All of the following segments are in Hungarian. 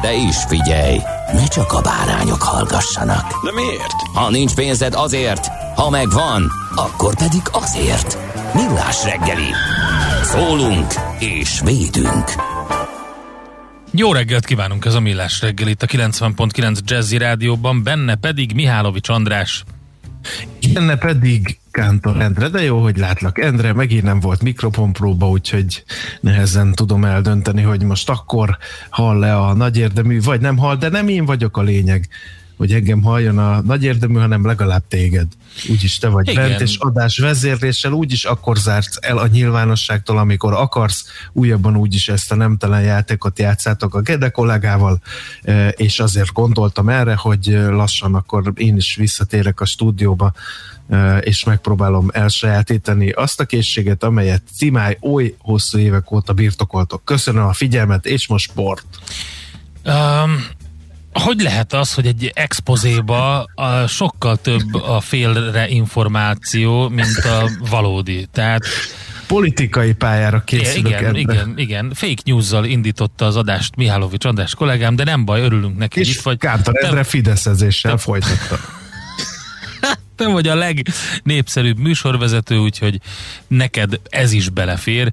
De is figyelj, ne csak a bárányok hallgassanak. De miért? Ha nincs pénzed azért, ha megvan, akkor pedig azért. Millás reggeli. Szólunk és védünk. Jó reggelt kívánunk, ez a Millás reggel itt a 90.9 Jazzy Rádióban, benne pedig Mihálovics András. Benne pedig Kántor Endre, de jó, hogy látlak. Endre, megint nem volt mikrofonpróba, úgyhogy nehezen tudom eldönteni, hogy most akkor hall le a nagy érdemű, vagy nem hall, de nem én vagyok a lényeg, hogy engem halljon a nagy érdemű, hanem legalább téged. Úgyis te vagy Igen. bent, és adás vezérléssel úgyis akkor zársz el a nyilvánosságtól, amikor akarsz. Újabban úgyis ezt a nemtelen játékot játszátok a Gede kollégával, eh, és azért gondoltam erre, hogy lassan akkor én is visszatérek a stúdióba, eh, és megpróbálom elsajátítani azt a készséget, amelyet Cimály oly hosszú évek óta birtokoltok. Köszönöm a figyelmet, és most sport. Um, hogy lehet az, hogy egy expozéba a sokkal több a félre információ, mint a valódi? Tehát Politikai pályára készülök igen, Endre. igen, igen. Fake news-zal indította az adást Mihálovics András kollégám, de nem baj, örülünk neki, És itt vagy. Kántor Te- Endre fideszezéssel folytatta. Te vagy a legnépszerűbb műsorvezető, úgyhogy neked ez is belefér.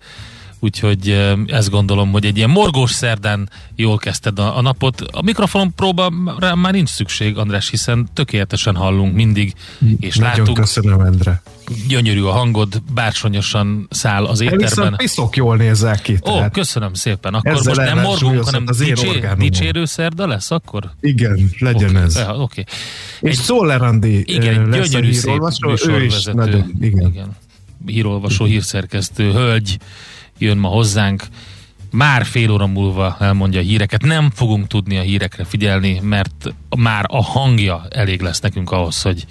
Úgyhogy ezt gondolom, hogy egy ilyen morgós szerdán jól kezdted a, a napot. A mikrofon próbára már nincs szükség, András, hiszen tökéletesen hallunk mindig, és Nagyon látunk, köszönöm, Endre. gyönyörű a hangod, bársonyosan száll az De étterben. piszok jól nézel ki. Ó, tehát. köszönöm szépen. Akkor Ezzel most nem morgunk, hanem az dicsé, dicsérő szerda lesz akkor? Igen, legyen Oké, ez. ja, Oké. És Egy- Szoller Andi Igen, lesz gyönyörű a szép ő is nagyon, igen. igen. Hírolvasó, hírszerkesztő, hölgy jön ma hozzánk. Már fél óra múlva elmondja a híreket. Nem fogunk tudni a hírekre figyelni, mert már a hangja elég lesz nekünk ahhoz, hogy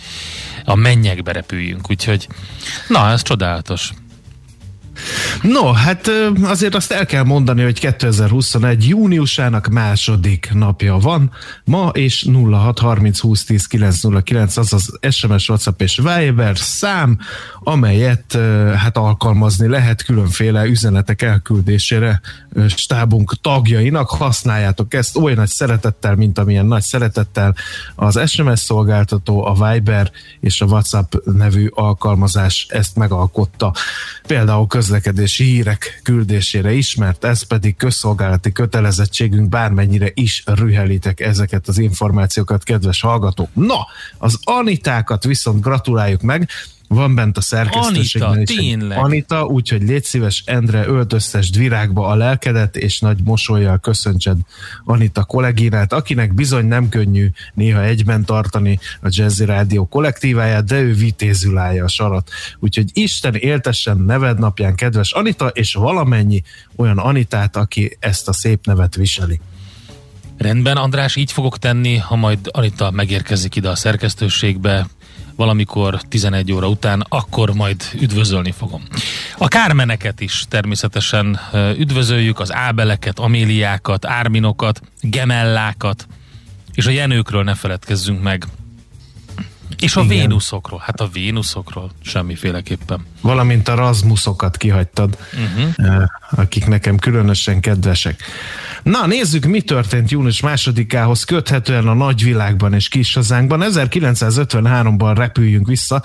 a mennyekbe repüljünk. Úgyhogy, na, ez csodálatos. No, hát azért azt el kell mondani, hogy 2021 júniusának második napja van. Ma és 06 30 20 10 909 az az SMS, WhatsApp és Viber szám, amelyet hát alkalmazni lehet különféle üzenetek elküldésére stábunk tagjainak. Használjátok ezt oly nagy szeretettel, mint amilyen nagy szeretettel az SMS szolgáltató, a Viber és a WhatsApp nevű alkalmazás ezt megalkotta. Például közlekedési hírek küldésére is, mert ez pedig közszolgálati kötelezettségünk, bármennyire is rühelitek ezeket az információkat, kedves hallgatók. Na, az Anitákat viszont gratuláljuk meg, van bent a szerkesztőségben Anita, is tényleg? Anita, úgyhogy légy szíves, Endre, öltöztesd virágba a lelkedet, és nagy mosolyjal köszöntsed Anita kolléginát, akinek bizony nem könnyű néha egyben tartani a Jazzy Rádió kollektíváját, de ő vitézül állja a sarat. Úgyhogy Isten éltessen neved napján, kedves Anita, és valamennyi olyan Anitát, aki ezt a szép nevet viseli. Rendben, András, így fogok tenni, ha majd Anita megérkezik ide a szerkesztőségbe, valamikor 11 óra után, akkor majd üdvözölni fogom. A kármeneket is természetesen üdvözöljük, az ábeleket, améliákat, árminokat, gemellákat, és a jenőkről ne feledkezzünk meg. És a Igen. Vénuszokról, hát a Vénuszokról semmiféleképpen. Valamint a Razmuszokat kihagytad, uh-huh. akik nekem különösen kedvesek. Na, nézzük, mi történt június másodikához köthetően a nagyvilágban és kis hazánkban. 1953-ban repüljünk vissza,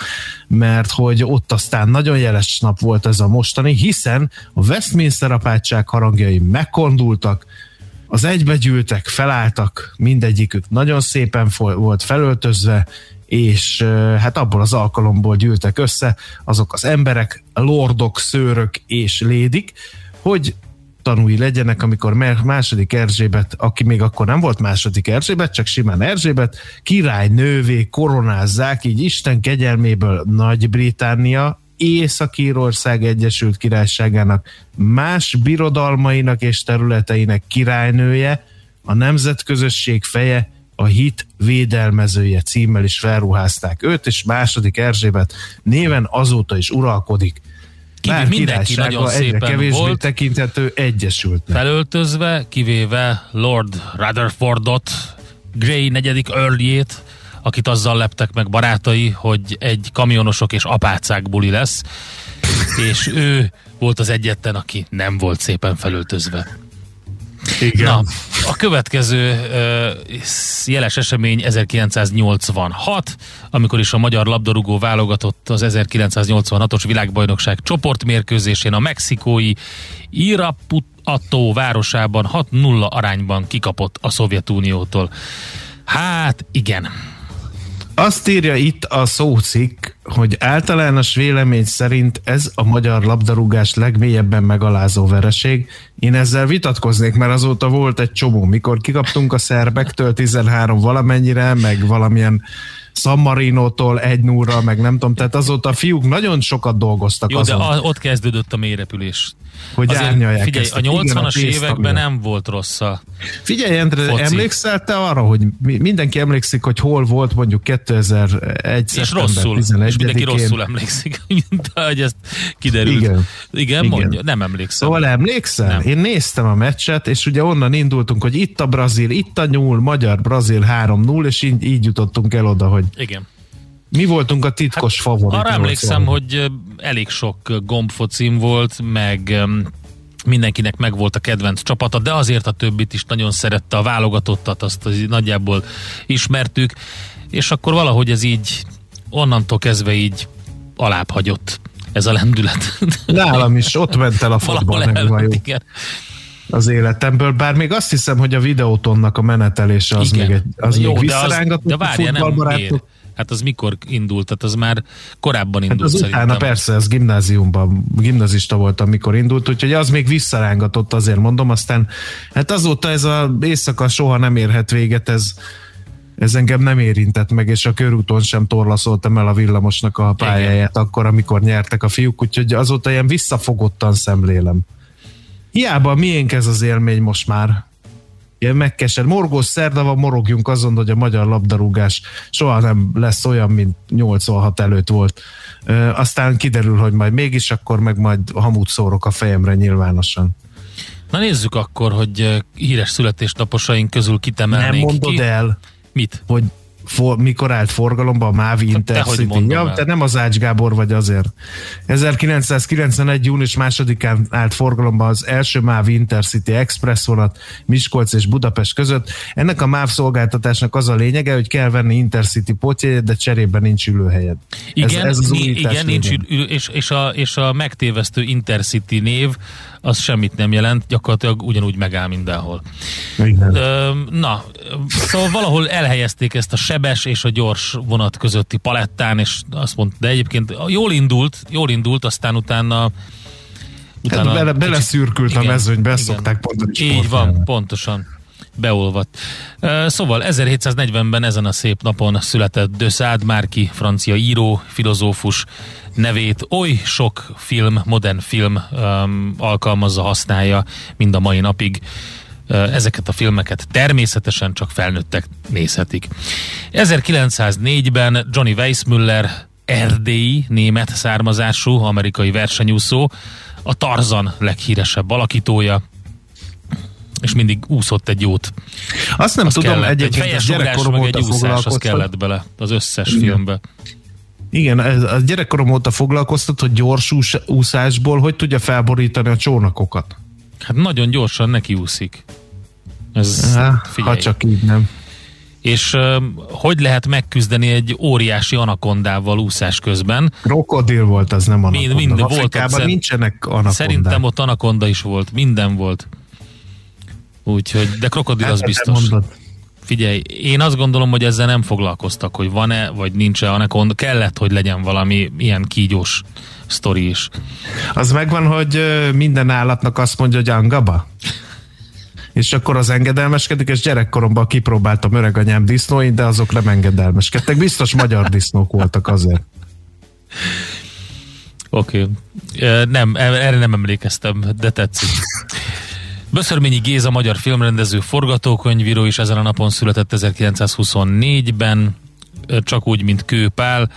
mert hogy ott aztán nagyon jeles nap volt ez a mostani, hiszen a Westminster apátság harangjai megkondultak, az egybegyűltek, felálltak, mindegyikük nagyon szépen volt felöltözve, és hát abból az alkalomból gyűltek össze azok az emberek, lordok, szőrök és lédik, hogy tanúi legyenek, amikor második Erzsébet, aki még akkor nem volt második Erzsébet, csak simán Erzsébet, királynővé koronázzák, így Isten kegyelméből Nagy-Britannia, Észak-Írország Egyesült Királyságának más birodalmainak és területeinek királynője, a nemzetközösség feje, a hit védelmezője címmel is felruházták őt, és második Erzsébet néven azóta is uralkodik. Bár mindenki nagyon szépen kevésbé volt. tekinthető egyesültnek. Felöltözve, kivéve Lord Rutherfordot, Grey negyedik Earlyét, akit azzal leptek meg barátai, hogy egy kamionosok és apácák buli lesz, és ő volt az egyetlen, aki nem volt szépen felöltözve. Igen. Na, a következő uh, jeles esemény 1986, amikor is a magyar labdarúgó válogatott az 1986-os világbajnokság csoportmérkőzésén a mexikói Irapuato városában 6-0 arányban kikapott a Szovjetuniótól. Hát igen. Azt írja itt a szócikk, hogy általános vélemény szerint ez a magyar labdarúgás legmélyebben megalázó vereség. Én ezzel vitatkoznék, mert azóta volt egy csomó, mikor kikaptunk a szerbektől 13 valamennyire, meg valamilyen San Marinótól egy núra, meg nem tudom, tehát azóta a fiúk nagyon sokat dolgoztak Jó, de azon, a, ott kezdődött a mélyrepülés. hogy árnyalják figyelj, ezt. a Igen, 80-as pénzt, években nem volt rossz a Figyelj, Endre, Foci. emlékszel te arra, hogy mi- mindenki emlékszik, hogy hol volt mondjuk 2001. És rosszul, és mindenki 11-én. rosszul emlékszik, mint ahogy ezt kiderült. Igen. Igen, Igen. mondja, nem emlékszem. Szóval emlékszel? Nem. Én néztem a meccset, és ugye onnan indultunk, hogy itt a Brazil, itt a nyúl, magyar-Brazil 3-0, és így, így jutottunk el oda, hogy Igen. mi voltunk a titkos hát, favorit. Arra emlékszem, hogy elég sok gombfocim volt, meg mindenkinek megvolt a kedvenc csapata, de azért a többit is nagyon szerette a válogatottat, azt az nagyjából ismertük, és akkor valahogy ez így onnantól kezdve így alább hagyott ez a lendület. Nálam is ott ment el a fotball, nem jó igen. Az életemből, bár még azt hiszem, hogy a videótonnak a menetelése az Igen. még, egy, az Jó, még de, az, visszarángatott de a várja, nem futballbarátok. miért? Hát az mikor indult? Tehát az már korábban Hát indult az szerintem. utána persze, ez gimnáziumban, gimnazista voltam, mikor indult, úgyhogy az még visszarángatott, azért mondom, aztán hát azóta ez a éjszaka soha nem érhet véget, ez, ez engem nem érintett meg, és a körúton sem torlaszoltam el a villamosnak a pályáját akkor, amikor nyertek a fiúk, úgyhogy azóta ilyen visszafogottan szemlélem. Hiába miénk ez az élmény most már. Ilyen megkesed. Morgós szerda van, morogjunk azon, hogy a magyar labdarúgás soha nem lesz olyan, mint 86 előtt volt. Ö, aztán kiderül, hogy majd mégis, akkor meg majd hamut szórok a fejemre nyilvánosan. Na nézzük akkor, hogy híres születésnaposaink közül Nem kitemelnénk mondod ki. el, Mit? hogy for, mikor állt forgalomba a Mávi dehogy Intercity. Ja, te nem az Ács Gábor vagy azért. 1991. június másodikán állt forgalomba az első MÁV Intercity Express vonat Miskolc és Budapest között. Ennek a MÁV szolgáltatásnak az a lényege, hogy kell venni Intercity potjegyet, de cserébe nincs ülőhelyed. Igen, ez, ez az igen nincs, lényeg. ül- és, és, a, és a megtévesztő Intercity név az semmit nem jelent, gyakorlatilag ugyanúgy megáll mindenhol. Igen. Ö, na, szóval valahol elhelyezték ezt a sebes és a gyors vonat közötti palettán, és azt mondta, de egyébként jól indult, jól indult, aztán utána Hát bele, beleszürkült a mezőnybe, igen. szokták mondani. Így van, pontosan. Beolvadt. Szóval 1740-ben ezen a szép napon született de Sade Márki, francia író, filozófus nevét oly sok film, modern film um, alkalmazza, használja mind a mai napig. Ezeket a filmeket természetesen csak felnőttek nézhetik. 1904-ben Johnny Weissmuller erdélyi, német származású amerikai versenyúszó, a Tarzan leghíresebb alakítója, és mindig úszott egy jót. Azt nem Az tudom, kellett, egy egyébként ugrás, gyerekkorom meg egy óta úszás, az kellett bele az összes filmbe. Igen, ez a gyerekkorom óta foglalkoztat, hogy gyors ús- úszásból hogy tudja felborítani a csónakokat. Hát nagyon gyorsan nekiúszik. Ez, Há, figyelj. ha csak így nem. És uh, hogy lehet megküzdeni egy óriási anakondával úszás közben? Krokodil volt, az nem anakonda. mind volt ott nincsenek anakondák. Szerintem ott anakonda is volt, minden volt. Úgyhogy, de krokodil az Hát, biztos. mondod. Figyelj, én azt gondolom, hogy ezzel nem foglalkoztak, hogy van-e, vagy nincs-e anakonda. Kellett, hogy legyen valami ilyen kígyós sztori is. Az megvan, hogy minden állatnak azt mondja, hogy angaba? És akkor az engedelmeskedik, és gyerekkoromban kipróbáltam öreganyám disznóit, de azok nem engedelmeskedtek. Biztos magyar disznók voltak azért. Oké. Okay. Nem, erre nem emlékeztem, de tetszik. Böszörményi Géza, magyar filmrendező, forgatókönyvíró is ezen a napon született 1924-ben, csak úgy, mint Kő Pál,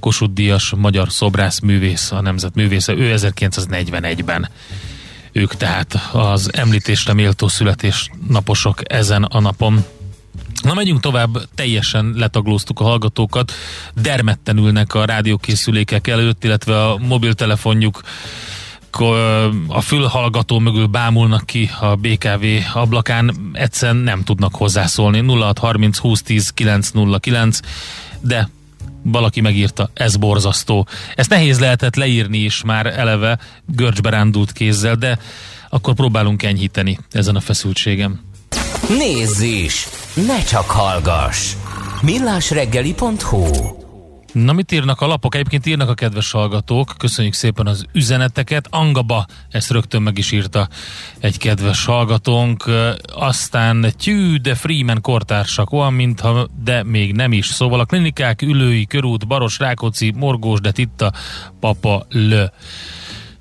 Kossuth Díjas, magyar szobrászművész, a nemzet művésze, ő 1941-ben. Ők tehát az említésre méltó születésnaposok ezen a napon. Na megyünk tovább, teljesen letaglóztuk a hallgatókat, dermedten ülnek a rádiókészülékek előtt, illetve a mobiltelefonjuk a fülhallgató mögül bámulnak ki a BKV ablakán, egyszerűen nem tudnak hozzászólni. 0630 2010 909, de valaki megírta, ez borzasztó. Ezt nehéz lehetett leírni is már eleve görcsbe rándult kézzel, de akkor próbálunk enyhíteni ezen a feszültségem. Nézz is! Ne csak hallgass! millásreggeli.hu Na mit írnak a lapok? Egyébként írnak a kedves hallgatók. Köszönjük szépen az üzeneteket. Angaba, ezt rögtön meg is írta egy kedves hallgatónk. Aztán Tyű, de Freeman kortársak, olyan, mintha, de még nem is. Szóval a klinikák, Ülői, Körút, Baros, Rákóczi, Morgós, de Titta, Papa, Lö.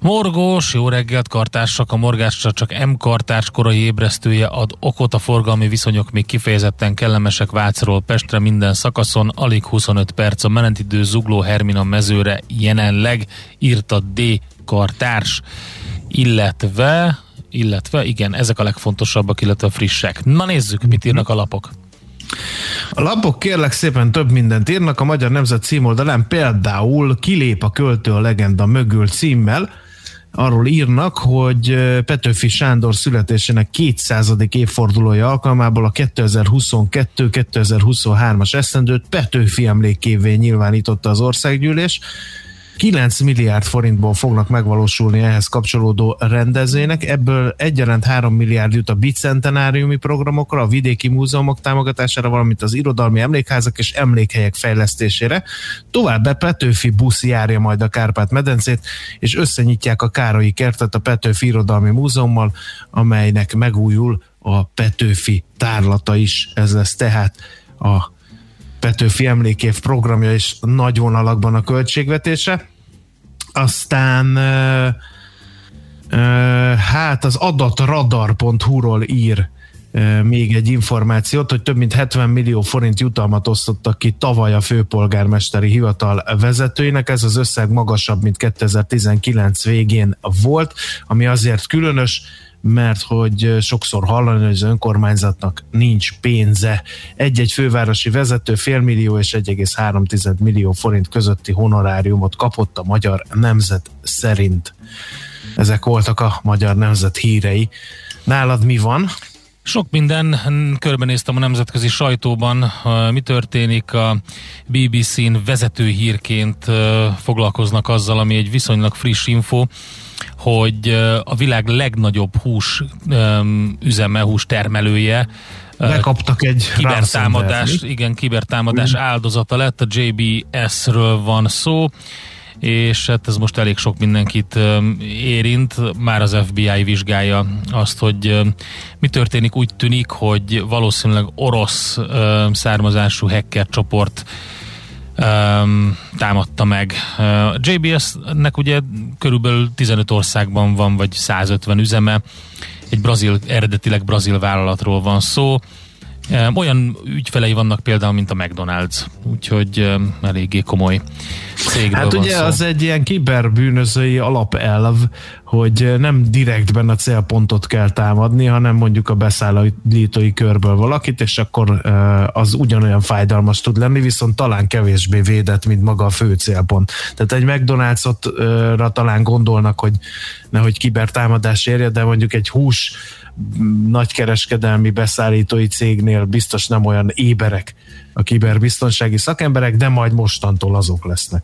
Morgós, jó reggelt, kartársak, a morgásra csak M kartárs korai ébresztője ad okot, a forgalmi viszonyok még kifejezetten kellemesek Vácról Pestre minden szakaszon, alig 25 perc a menetidő Zugló Hermina mezőre jelenleg, írta D kartárs, illetve illetve igen, ezek a legfontosabbak, illetve a frissek. Na nézzük, mit írnak a lapok. A lapok kérlek szépen több mindent írnak. A Magyar Nemzet címoldalán például kilép a költő a legenda mögül címmel. Arról írnak, hogy Petőfi Sándor születésének 200. évfordulója alkalmából a 2022-2023-as esztendőt Petőfi emlékévé nyilvánította az országgyűlés. 9 milliárd forintból fognak megvalósulni ehhez kapcsolódó rendezvények, ebből egyaránt 3 milliárd jut a bicentenáriumi programokra, a vidéki múzeumok támogatására, valamint az irodalmi emlékházak és emlékhelyek fejlesztésére. Továbbá Petőfi busz járja majd a Kárpát-medencét, és összenyitják a Károlyi kertet a Petőfi Irodalmi Múzeummal, amelynek megújul a Petőfi tárlata is. Ez lesz tehát a Petőfi emlékév programja is nagy vonalakban a költségvetése. Aztán ö, ö, hát az adatradar.hu-ról ír még egy információt, hogy több mint 70 millió forint jutalmat osztottak ki tavaly a főpolgármesteri hivatal vezetőinek. Ez az összeg magasabb, mint 2019 végén volt, ami azért különös, mert hogy sokszor hallani, hogy az önkormányzatnak nincs pénze. Egy-egy fővárosi vezető félmillió és 1,3 millió forint közötti honoráriumot kapott a magyar nemzet szerint. Ezek voltak a magyar nemzet hírei. Nálad mi van? Sok minden, körbenéztem a nemzetközi sajtóban, mi történik a BBC-n vezető hírként foglalkoznak azzal, ami egy viszonylag friss info, hogy a világ legnagyobb hús üzeme, hús termelője Lekaptak egy kibertámadás, igen, kibertámadás áldozata lett, a JBS-ről van szó, és hát ez most elég sok mindenkit érint, már az FBI vizsgálja azt, hogy mi történik, úgy tűnik, hogy valószínűleg orosz származású hacker csoport öm, támadta meg. A JBS-nek ugye körülbelül 15 országban van, vagy 150 üzeme, egy brazil, eredetileg brazil vállalatról van szó, Öm, olyan ügyfelei vannak például, mint a McDonald's, úgyhogy öm, eléggé komoly cégről Hát van ugye szó. az egy ilyen kiberbűnözői alapelv, hogy nem direktben a célpontot kell támadni, hanem mondjuk a beszállítói körből valakit, és akkor eh, az ugyanolyan fájdalmas tud lenni, viszont talán kevésbé védett, mint maga a fő célpont. Tehát egy McDonald's-ra talán gondolnak, hogy nehogy kibertámadás érje, de mondjuk egy hús nagykereskedelmi beszállítói cégnél biztos nem olyan éberek a kiberbiztonsági szakemberek, de majd mostantól azok lesznek.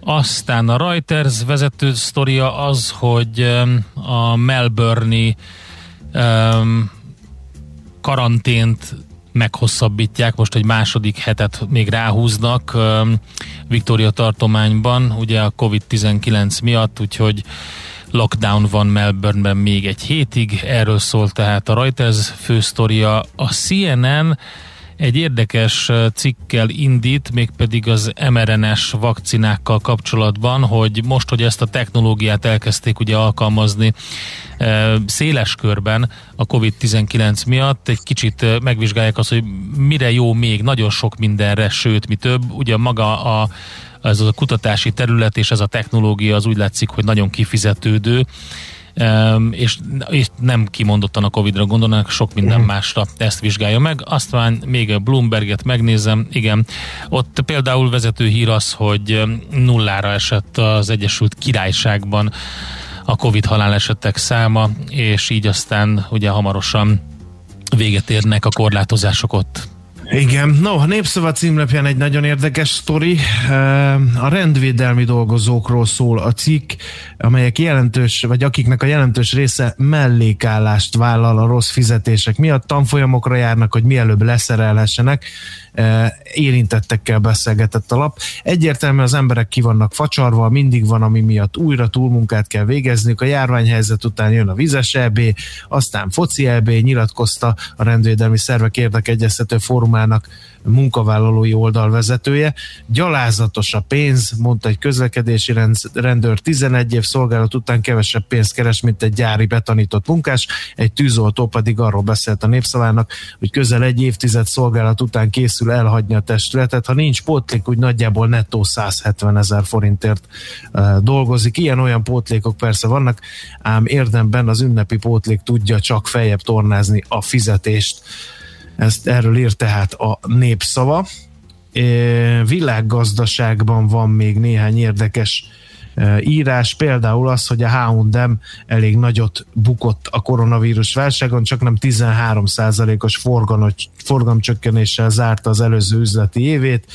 Aztán a Reuters vezető sztoria az, hogy a Melbourne-i em, karantént meghosszabbítják, most egy második hetet még ráhúznak em, Victoria tartományban, ugye a COVID-19 miatt, úgyhogy lockdown van Melbourneben még egy hétig, erről szól tehát a Reuters fősztoria. A CNN egy érdekes cikkel indít, mégpedig az mRNS vakcinákkal kapcsolatban, hogy most, hogy ezt a technológiát elkezdték ugye alkalmazni széles körben a COVID-19 miatt, egy kicsit megvizsgálják azt, hogy mire jó még, nagyon sok mindenre, sőt, mi több, ugye maga a ez a kutatási terület és ez a technológia az úgy látszik, hogy nagyon kifizetődő, és, és nem kimondottan a Covid-ra gondolnak, sok minden másra ezt vizsgálja meg. Aztán még a Bloomberget megnézem, igen, ott például vezető hír az, hogy nullára esett az Egyesült Királyságban a Covid halálesetek száma, és így aztán ugye hamarosan véget érnek a korlátozások ott. Igen, no, a Népszava címlapján egy nagyon érdekes sztori. A rendvédelmi dolgozókról szól a cikk, amelyek jelentős, vagy akiknek a jelentős része mellékállást vállal a rossz fizetések miatt, tanfolyamokra járnak, hogy mielőbb leszerelhessenek. Érintettekkel beszélgetett a lap. Egyértelműen az emberek ki vannak facsarva, mindig van, ami miatt újra túlmunkát kell végezniük. A járványhelyzet után jön a vizes EB, aztán foci EB, nyilatkozta a rendvédelmi szervek érdekegyeztető fórumának munkavállalói oldal vezetője. Gyalázatos a pénz, mondta egy közlekedési rendőr 11 év szolgálat után kevesebb pénzt keres, mint egy gyári betanított munkás, egy tűzoltó pedig arról beszélt a népszavának, hogy közel egy évtized szolgálat után készül elhagyni a testületet. Ha nincs pótlék, úgy nagyjából nettó 170 ezer forintért uh, dolgozik. Ilyen-olyan pótlékok persze vannak, ám érdemben az ünnepi pótlék tudja csak feljebb tornázni a fizetést. Ezt erről ír tehát a népszava. Világgazdaságban van még néhány érdekes írás, például az, hogy a H&M elég nagyot bukott a koronavírus válságon, csak nem 13%-os forgalomcsökkenéssel zárta az előző üzleti évét.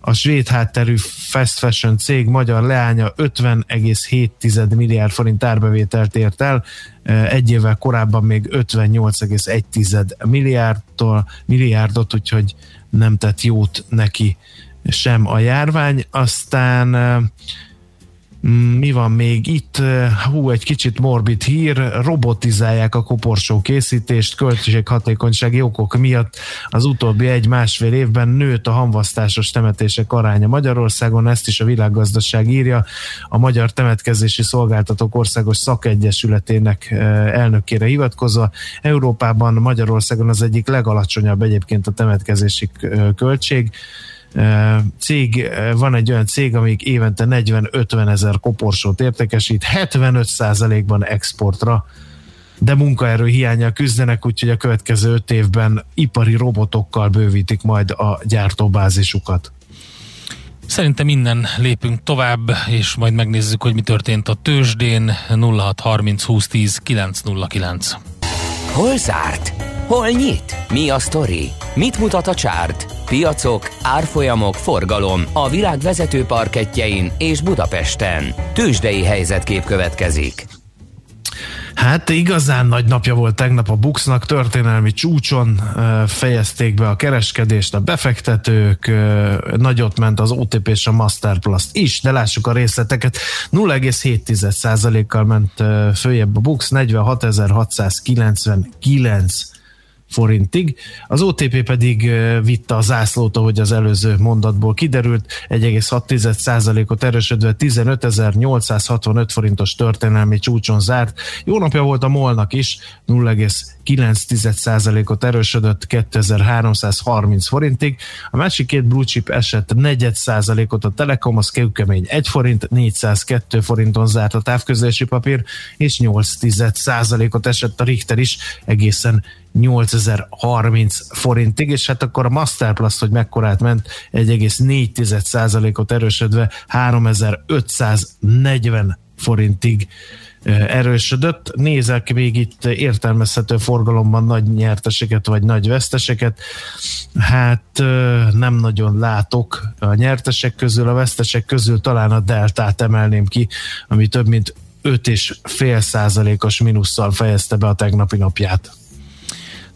A svéd hátterű fast fashion cég magyar leánya 50,7 milliárd forint árbevételt ért el, egy évvel korábban még 58,1 milliárdtól, milliárdot, úgyhogy nem tett jót neki sem a járvány. Aztán mi van még itt? Hú, egy kicsit morbid hír, robotizálják a koporsó készítést, költséghatékonysági okok miatt az utóbbi egy-másfél évben nőtt a hamvasztásos temetések aránya Magyarországon, ezt is a világgazdaság írja. A Magyar Temetkezési Szolgáltatók Országos Szakegyesületének elnökére hivatkozva. Európában Magyarországon az egyik legalacsonyabb egyébként a temetkezési költség cég, van egy olyan cég, amik évente 40-50 ezer koporsót értékesít, 75%-ban exportra, de munkaerő hiánya küzdenek, úgyhogy a következő öt évben ipari robotokkal bővítik majd a gyártóbázisukat. Szerintem innen lépünk tovább, és majd megnézzük, hogy mi történt a tőzsdén 0630 2010 909. Hol zárt? Hol nyit? Mi a sztori? Mit mutat a csárt? Piacok, árfolyamok, forgalom a világ vezető parketjein és Budapesten. Tősdei helyzetkép következik. Hát igazán nagy napja volt tegnap a Buxnak, történelmi csúcson fejezték be a kereskedést, a befektetők, nagyot ment az OTP és a Masterplast is, de lássuk a részleteket. 0,7%-kal ment följebb a Bux, 46.699 forintig. Az OTP pedig vitte a zászlót, ahogy az előző mondatból kiderült, 1,6%-ot erősödve 15.865 forintos történelmi csúcson zárt. Jó napja volt a molnak is, 0,9%-ot erősödött 2330 forintig. A másik két blue chip esett 4%-ot a Telekom, az kőkemény 1 forint, 402 forinton zárt a távközlési papír, és 8%-ot esett a Richter is, egészen 8030 forintig, és hát akkor a Masterplus, hogy mekkorát ment, 1,4%-ot erősödve 3540 forintig erősödött. Nézek még itt értelmezhető forgalomban nagy nyerteseket vagy nagy veszteseket. Hát nem nagyon látok a nyertesek közül, a vesztesek közül talán a deltát emelném ki, ami több mint 5,5 százalékos mínusszal fejezte be a tegnapi napját.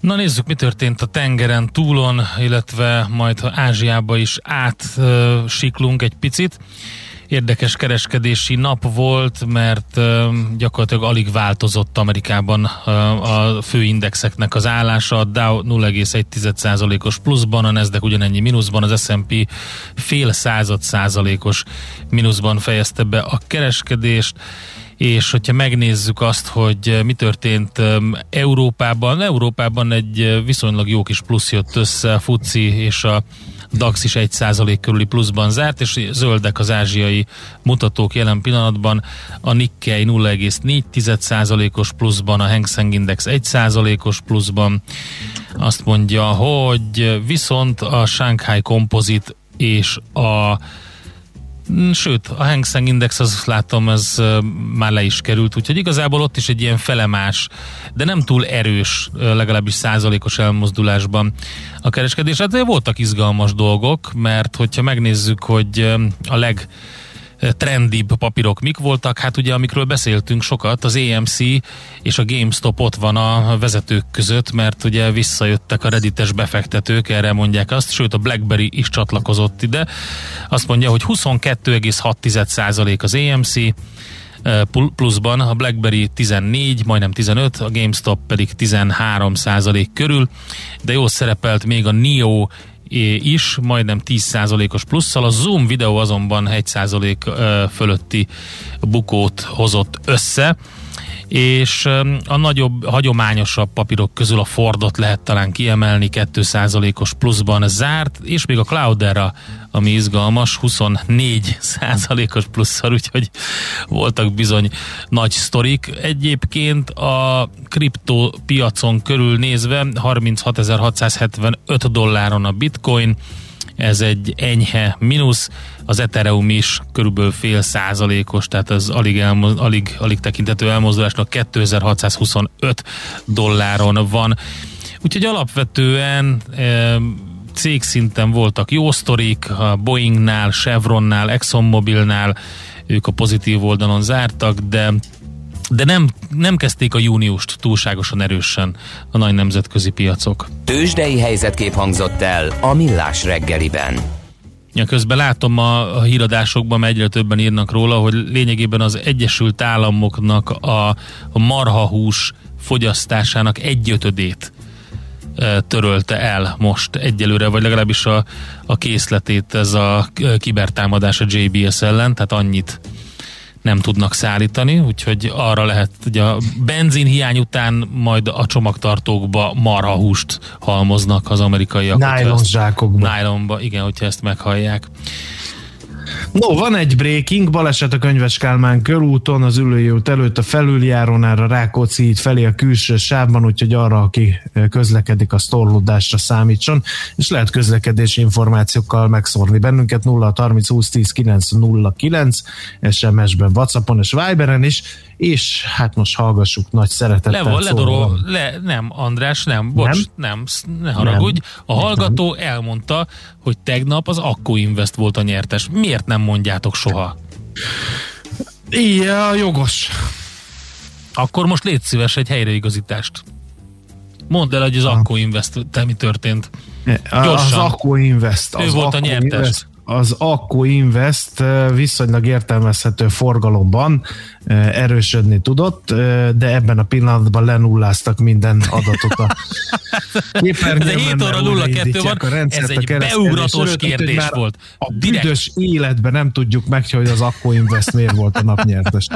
Na nézzük, mi történt a tengeren túlon, illetve majd Ázsiába is átsiklunk egy picit. Érdekes kereskedési nap volt, mert gyakorlatilag alig változott Amerikában a főindexeknek az állása. A Dow 0,1%-os pluszban, a Nasdaq ugyanennyi mínuszban, az S&P fél század százalékos mínuszban fejezte be a kereskedést és hogyha megnézzük azt, hogy mi történt Európában, Európában egy viszonylag jó kis plusz jött össze, a FUCI és a DAX is 1% körüli pluszban zárt, és zöldek az ázsiai mutatók jelen pillanatban. A Nikkei 0,4%-os pluszban, a Hang Seng Index 1%-os pluszban. Azt mondja, hogy viszont a Shanghai Composite és a sőt, a Hang Seng Index, az látom, ez már le is került, úgyhogy igazából ott is egy ilyen felemás, de nem túl erős, legalábbis százalékos elmozdulásban a kereskedés. Hát voltak izgalmas dolgok, mert hogyha megnézzük, hogy a leg trendibb papírok mik voltak? Hát ugye, amikről beszéltünk sokat, az AMC és a GameStop ott van a vezetők között, mert ugye visszajöttek a reddites befektetők, erre mondják azt, sőt a BlackBerry is csatlakozott ide. Azt mondja, hogy 22,6% az AMC, pluszban, a BlackBerry 14, majdnem 15, a GameStop pedig 13 százalék körül, de jó szerepelt még a NIO is, majdnem 10%-os plusszal. A Zoom videó azonban 1% fölötti bukót hozott össze és a nagyobb, hagyományosabb papírok közül a Fordot lehet talán kiemelni, 2%-os pluszban zárt, és még a Cloudera, ami izgalmas, 24%-os plusszal, úgyhogy voltak bizony nagy sztorik. Egyébként a kriptopiacon körül nézve 36.675 dolláron a bitcoin, ez egy enyhe mínusz, az Ethereum is körülbelül fél százalékos, tehát ez alig, elmo- alig, alig tekintető elmozdulásnak 2625 dolláron van. Úgyhogy alapvetően e, cégszinten voltak jó sztorik, a Boeingnál, Chevronnál, ExxonMobilnál, ők a pozitív oldalon zártak, de de nem, nem kezdték a júniust túlságosan erősen a nagy nemzetközi piacok. Tőzsdei helyzetkép hangzott el a Millás reggeliben. Ja, közben látom a, a híradásokban, mert egyre többen írnak róla, hogy lényegében az Egyesült Államoknak a, a marhahús fogyasztásának egyötödét e, törölte el most egyelőre, vagy legalábbis a, a készletét ez a kibertámadás a JBS ellen, tehát annyit nem tudnak szállítani, úgyhogy arra lehet, hogy a benzin hiány után majd a csomagtartókba marhahúst halmoznak az amerikaiak. Nylon zsákokba. Nylonba, igen, hogyha ezt meghallják. No, van egy breaking, baleset a Könyves Kálmán körúton, az ülői út előtt a felüljárónára Rákóczi híd felé a külső sávban, úgyhogy arra, aki közlekedik, a torlódásra számítson, és lehet közlekedési információkkal megszórni bennünket 0 30 20 10 9 0 9 SMS-ben, Whatsappon és Viberen is, és hát most hallgassuk nagy szeretettel. Le, ledorol, le, nem, András, nem, bocs, nem, nem ne haragudj. A hallgató elmondta, hogy tegnap az Akku Invest volt a nyertes. Miért nem mondjátok soha? Igen, jogos. Akkor most légy szíves egy helyreigazítást. Mondd el, hogy az Akku Invest, te mi történt. Gyorsan. Az Akku Invest. Az ő volt a nyertes. Invest. Az Akku Invest viszonylag értelmezhető forgalomban erősödni tudott, de ebben a pillanatban lenulláztak minden adatot a képernyőn. Ez 7 óra 02 van, ez egy beugratos kérdés volt. A büdös életben nem tudjuk meg, hogy az Akku Invest miért volt a napnyertes.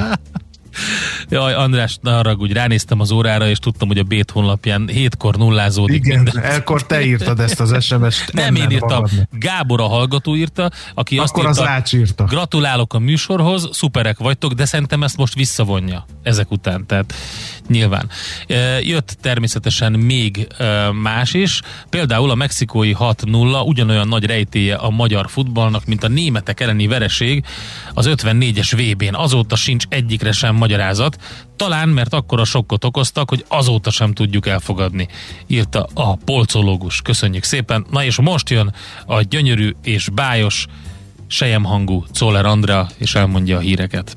Jaj, András, ne haragudj, ránéztem az órára, és tudtam, hogy a Bét honlapján hétkor nullázódik. Igen, minden. ekkor te írtad ezt az SMS-t. Nem én írtam, magadnak. Gábor a hallgató írta, aki Akkor azt írta, az írta. gratulálok a műsorhoz, szuperek vagytok, de szerintem ezt most visszavonja ezek után, tehát nyilván. Jött természetesen még más is, például a mexikói 6-0 ugyanolyan nagy rejtéje a magyar futballnak, mint a németek elleni vereség az 54-es VB-n. Azóta sincs egyikre sem magyarázat, talán mert akkor a sokkot okoztak, hogy azóta sem tudjuk elfogadni, írta a polcológus. Köszönjük szépen. Na és most jön a gyönyörű és bájos sejemhangú Czoller Andrea, és elmondja a híreket.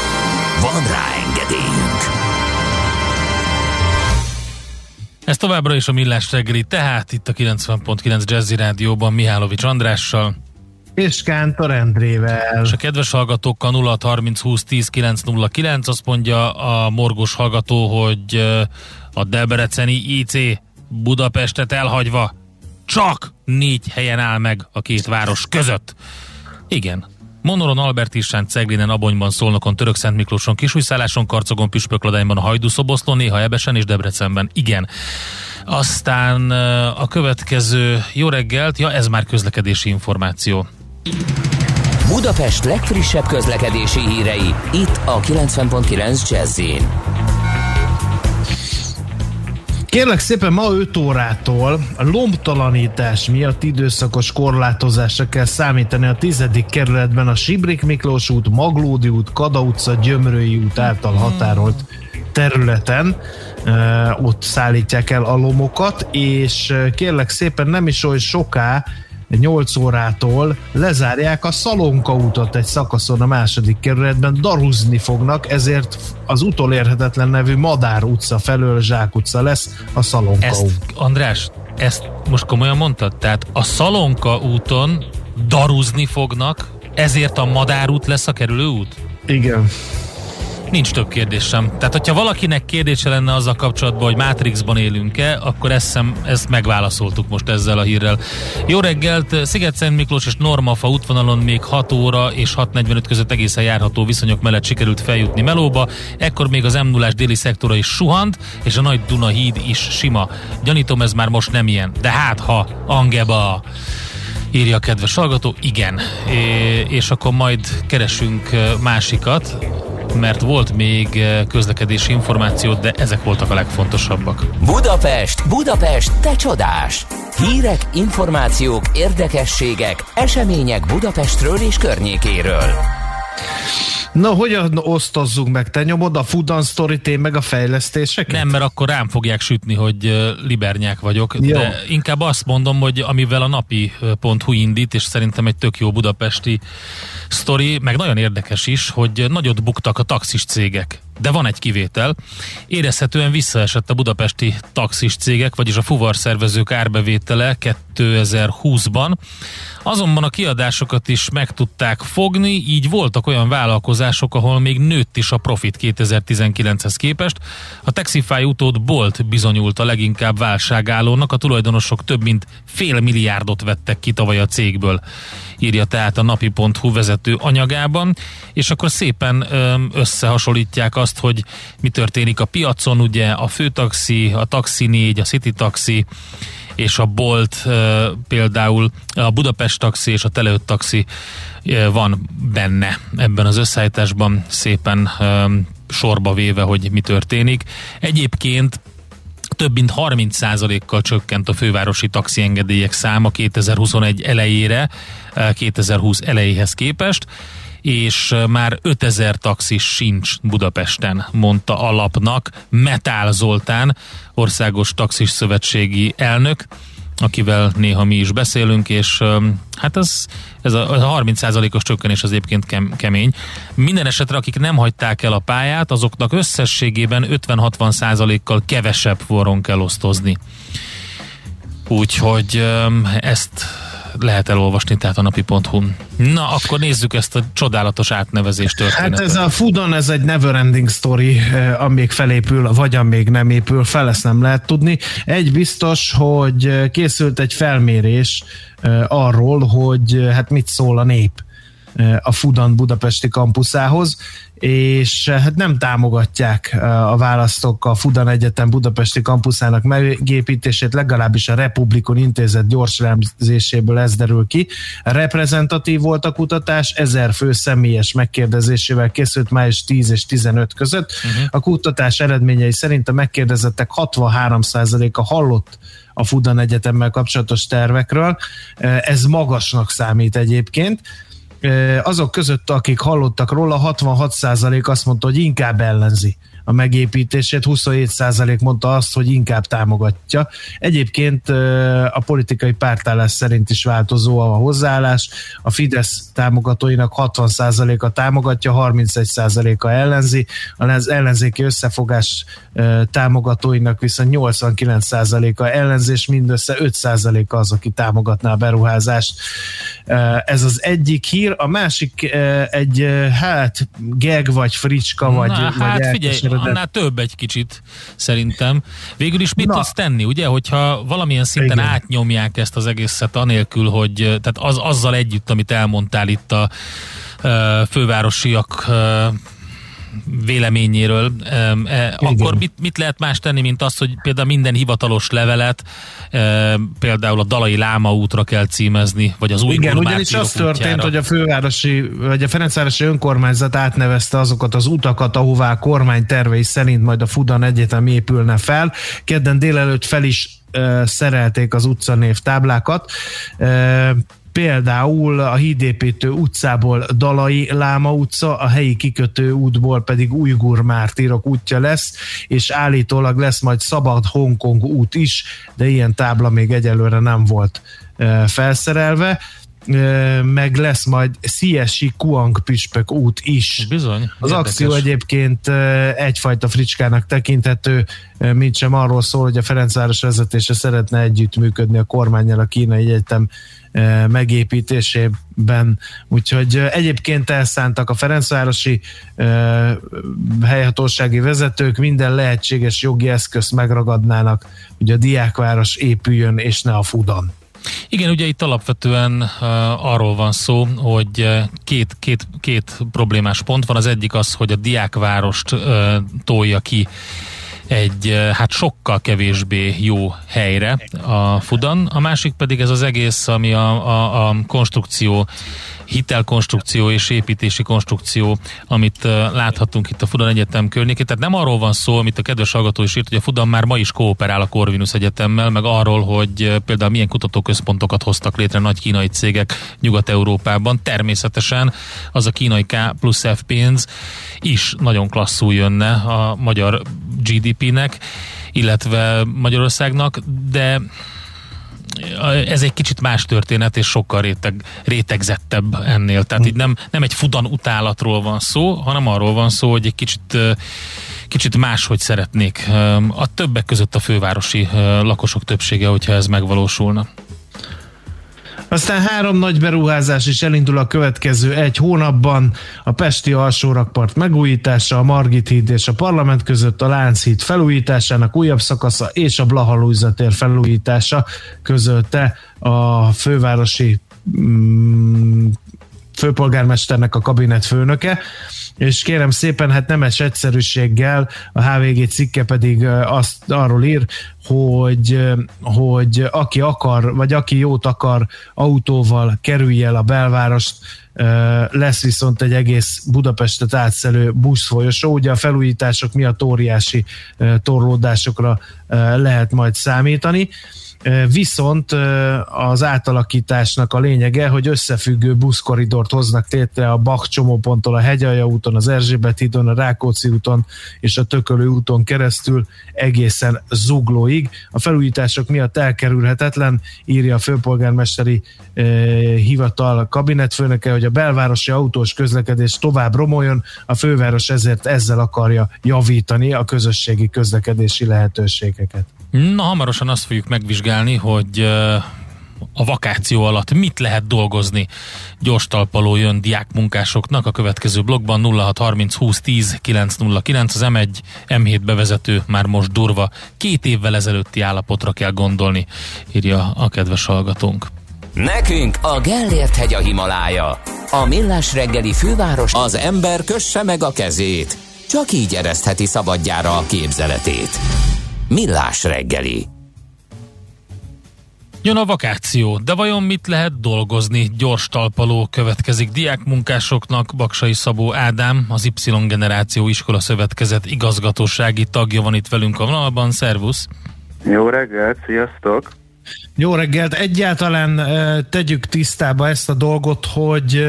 Van rá engedélyünk! Ez továbbra is a Millás reggeli, tehát itt a 90.9 Jazzy Rádióban Mihálovics Andrással. És Kántor Endrével. És a kedves hallgatókkal 0 30 20 10 909 azt mondja a morgos hallgató, hogy a Debreceni IC Budapestet elhagyva csak négy helyen áll meg a két város között. Igen, Monoron, Albert Isán, Ceglinen, Abonyban, Szolnokon, Török Szent Miklóson, Kisújszálláson, Karcogon, Püspökladányban, Hajdúszoboszlón, néha Ebesen és Debrecenben. Igen. Aztán a következő jó reggelt, ja ez már közlekedési információ. Budapest legfrissebb közlekedési hírei, itt a 90.9 jazz Kérlek szépen ma 5 órától a lombtalanítás miatt időszakos korlátozásra kell számítani a 10. kerületben a Sibrik Miklós út, Maglódi út, Kada utca, Gyömrői út által határolt területen. Ott szállítják el a lomokat, és kérlek szépen nem is oly soká 8 órától lezárják a Szalonka utat egy szakaszon a második kerületben, daruzni fognak, ezért az utolérhetetlen nevű Madár utca felől Zsák utca lesz a Szalonka ezt, út. András, ezt most komolyan mondtad? Tehát a Szalonka úton daruzni fognak, ezért a Madár út lesz a kerülő út? Igen. Nincs több kérdésem. Tehát, hogyha valakinek kérdése lenne azzal kapcsolatban, hogy Matrixban élünk-e, akkor ezt, szem, ezt megválaszoltuk most ezzel a hírrel. Jó reggelt! Sziget-Szent Miklós és Normafa útvonalon még 6 óra és 6.45 között egészen járható viszonyok mellett sikerült feljutni Melóba. Ekkor még az m 0 déli szektora is suhant, és a Nagy Duna híd is sima. Gyanítom, ez már most nem ilyen. De hát, ha Angeba írja a kedves hallgató, igen. É, és akkor majd keresünk másikat, mert volt még eh, közlekedési információ, de ezek voltak a legfontosabbak. Budapest, Budapest, te csodás! Hírek, információk, érdekességek, események Budapestről és környékéről. Na, hogyan osztozzunk meg? Te nyomod a Food on story én meg a fejlesztéseket? Nem, mert akkor rám fogják sütni, hogy libernyák vagyok. Jó. De inkább azt mondom, hogy amivel a napi.hu indít, és szerintem egy tök jó budapesti sztori, meg nagyon érdekes is, hogy nagyot buktak a taxis cégek. De van egy kivétel. Érezhetően visszaesett a budapesti taxis cégek, vagyis a fuvar szervezők árbevétele 2020-ban. Azonban a kiadásokat is meg tudták fogni, így voltak olyan vállalkozások, ahol még nőtt is a profit 2019-hez képest. A Taxify utód Bolt bizonyult a leginkább válságállónak, a tulajdonosok több mint fél milliárdot vettek ki tavaly a cégből, írja tehát a napi.hu vezető anyagában, és akkor szépen összehasonlítják azt, hogy mi történik a piacon, ugye a főtaxi, a taxi 4, a city taxi, és a Bolt például, a Budapest taxi és a Teleut taxi van benne ebben az összeállításban szépen sorba véve, hogy mi történik. Egyébként több mint 30%-kal csökkent a fővárosi taxiengedélyek száma 2021 elejére, 2020 elejéhez képest és már 5000 taxis sincs Budapesten, mondta alapnak Metál Zoltán, országos taxis szövetségi elnök, akivel néha mi is beszélünk, és hát ez, ez a 30%-os csökkenés az egyébként kem, kemény. Minden esetre, akik nem hagyták el a pályát, azoknak összességében 50-60%-kal kevesebb forron kell osztozni. Úgyhogy ezt lehet elolvasni, tehát a napi.hu. Na, akkor nézzük ezt a csodálatos átnevezést történetet. Hát ez a Fudon, ez egy never ending story, eh, amíg felépül, vagy amíg nem épül fel, ezt nem lehet tudni. Egy biztos, hogy készült egy felmérés eh, arról, hogy eh, hát mit szól a nép a Fudan budapesti kampuszához, és hát nem támogatják a választók a Fudan Egyetem budapesti kampuszának megépítését, legalábbis a Republikon intézet gyors elemzéséből ez derül ki. Reprezentatív volt a kutatás, ezer fő személyes megkérdezésével készült május 10 és 15 között. Uh-huh. A kutatás eredményei szerint a megkérdezettek 63%-a hallott a Fudan Egyetemmel kapcsolatos tervekről. Ez magasnak számít egyébként azok között, akik hallottak róla, 66% azt mondta, hogy inkább ellenzi a megépítését, 27% mondta azt, hogy inkább támogatja. Egyébként a politikai pártállás szerint is változó a hozzáállás. A Fidesz támogatóinak 60%-a támogatja, 31%-a ellenzi. Az ellenzéki összefogás támogatóinak viszont 89%-a ellenzés, mindössze 5%-a az, aki támogatná a beruházást. Ez az egyik hír, a másik egy hát geg vagy fricska, vagy, Na, vagy hát figyelj, annál több egy kicsit szerintem. Végül is mit Na. tudsz tenni, ugye, hogyha valamilyen szinten Igen. átnyomják ezt az egészet anélkül, hogy tehát az, azzal együtt, amit elmondtál itt a fővárosiak véleményéről, e, akkor mit, mit lehet más tenni, mint az, hogy például minden hivatalos levelet például a Dalai Láma útra kell címezni, vagy az új Igen, ugyanis az történt, útjára. hogy a fővárosi, vagy a Ferencvárosi önkormányzat átnevezte azokat az utakat, ahová a kormány tervei szerint majd a Fudan Egyetem épülne fel. Kedden délelőtt fel is szerelték az utcanév táblákat. Például a hídépítő utcából Dalai Láma utca, a helyi kikötő útból pedig Ujgur Mártírok útja lesz, és állítólag lesz majd Szabad Hongkong út is, de ilyen tábla még egyelőre nem volt felszerelve meg lesz majd Siesi Kuang Püspök út is. Bizony. Az érdekes. akció egyébként egyfajta fricskának tekinthető, mint sem arról szól, hogy a Ferencváros vezetése szeretne együttműködni a kormányjal a kínai egyetem megépítésében. Úgyhogy egyébként elszántak a Ferencvárosi helyhatósági vezetők, minden lehetséges jogi eszközt megragadnának, hogy a diákváros épüljön, és ne a Fudan. Igen, ugye itt alapvetően uh, arról van szó, hogy két, két, két problémás pont van. Az egyik az, hogy a diákvárost uh, tolja ki egy hát sokkal kevésbé jó helyre a Fudan, a másik pedig ez az egész, ami a, a, a konstrukció hitelkonstrukció és építési konstrukció, amit láthatunk itt a Fudan Egyetem környékén. Tehát nem arról van szó, amit a kedves hallgató is írt, hogy a Fudan már ma is kooperál a Corvinus Egyetemmel, meg arról, hogy például milyen kutatóközpontokat hoztak létre nagy kínai cégek Nyugat-Európában. Természetesen az a kínai K plusz F pénz is nagyon klasszul jönne a magyar GDP-nek, illetve Magyarországnak, de ez egy kicsit más történet, és sokkal réteg, rétegzettebb ennél. Tehát itt nem, nem egy fudan utálatról van szó, hanem arról van szó, hogy egy kicsit kicsit máshogy szeretnék. A többek között a fővárosi lakosok többsége, hogyha ez megvalósulna. Aztán három nagy beruházás is elindul a következő egy hónapban. A Pesti alsórakpart megújítása, a Margit híd és a parlament között a Lánchíd felújításának újabb szakasza és a Blahalújzatér felújítása közölte a fővárosi mm, főpolgármesternek a kabinet főnöke, és kérem szépen, hát nemes egyszerűséggel a HVG cikke pedig azt arról ír, hogy, hogy aki akar, vagy aki jót akar autóval kerülje el a belvárost, lesz viszont egy egész Budapestet átszelő buszfolyosó. Ugye a felújítások miatt óriási torlódásokra lehet majd számítani. Viszont az átalakításnak a lényege, hogy összefüggő buszkoridort hoznak tétre a Bach csomóponttól a Hegyalja úton, az Erzsébet hídon, a Rákóczi úton és a Tökölő úton keresztül egészen Zuglóig. A felújítások miatt elkerülhetetlen, írja a főpolgármesteri hivatal kabinetfőnöke, hogy a belvárosi autós közlekedés tovább romoljon, a főváros ezért ezzel akarja javítani a közösségi közlekedési lehetőségeket. Na, hamarosan azt fogjuk megvizsgálni, hogy a vakáció alatt mit lehet dolgozni. Gyors talpaló jön diákmunkásoknak a következő blogban 0630 20 10 909 az M1 M7 bevezető már most durva. Két évvel ezelőtti állapotra kell gondolni, írja a kedves hallgatónk. Nekünk a Gellért hegy a Himalája. A millás reggeli főváros az ember kösse meg a kezét. Csak így eresztheti szabadjára a képzeletét. Millás reggeli. Jön a vakáció, de vajon mit lehet dolgozni? Gyors talpaló következik diákmunkásoknak. Baksai Szabó Ádám, az Y Generáció Iskola Szövetkezet igazgatósági tagja van itt velünk a vonalban. Szervusz! Jó reggelt, sziasztok! Jó reggelt! Egyáltalán tegyük tisztába ezt a dolgot, hogy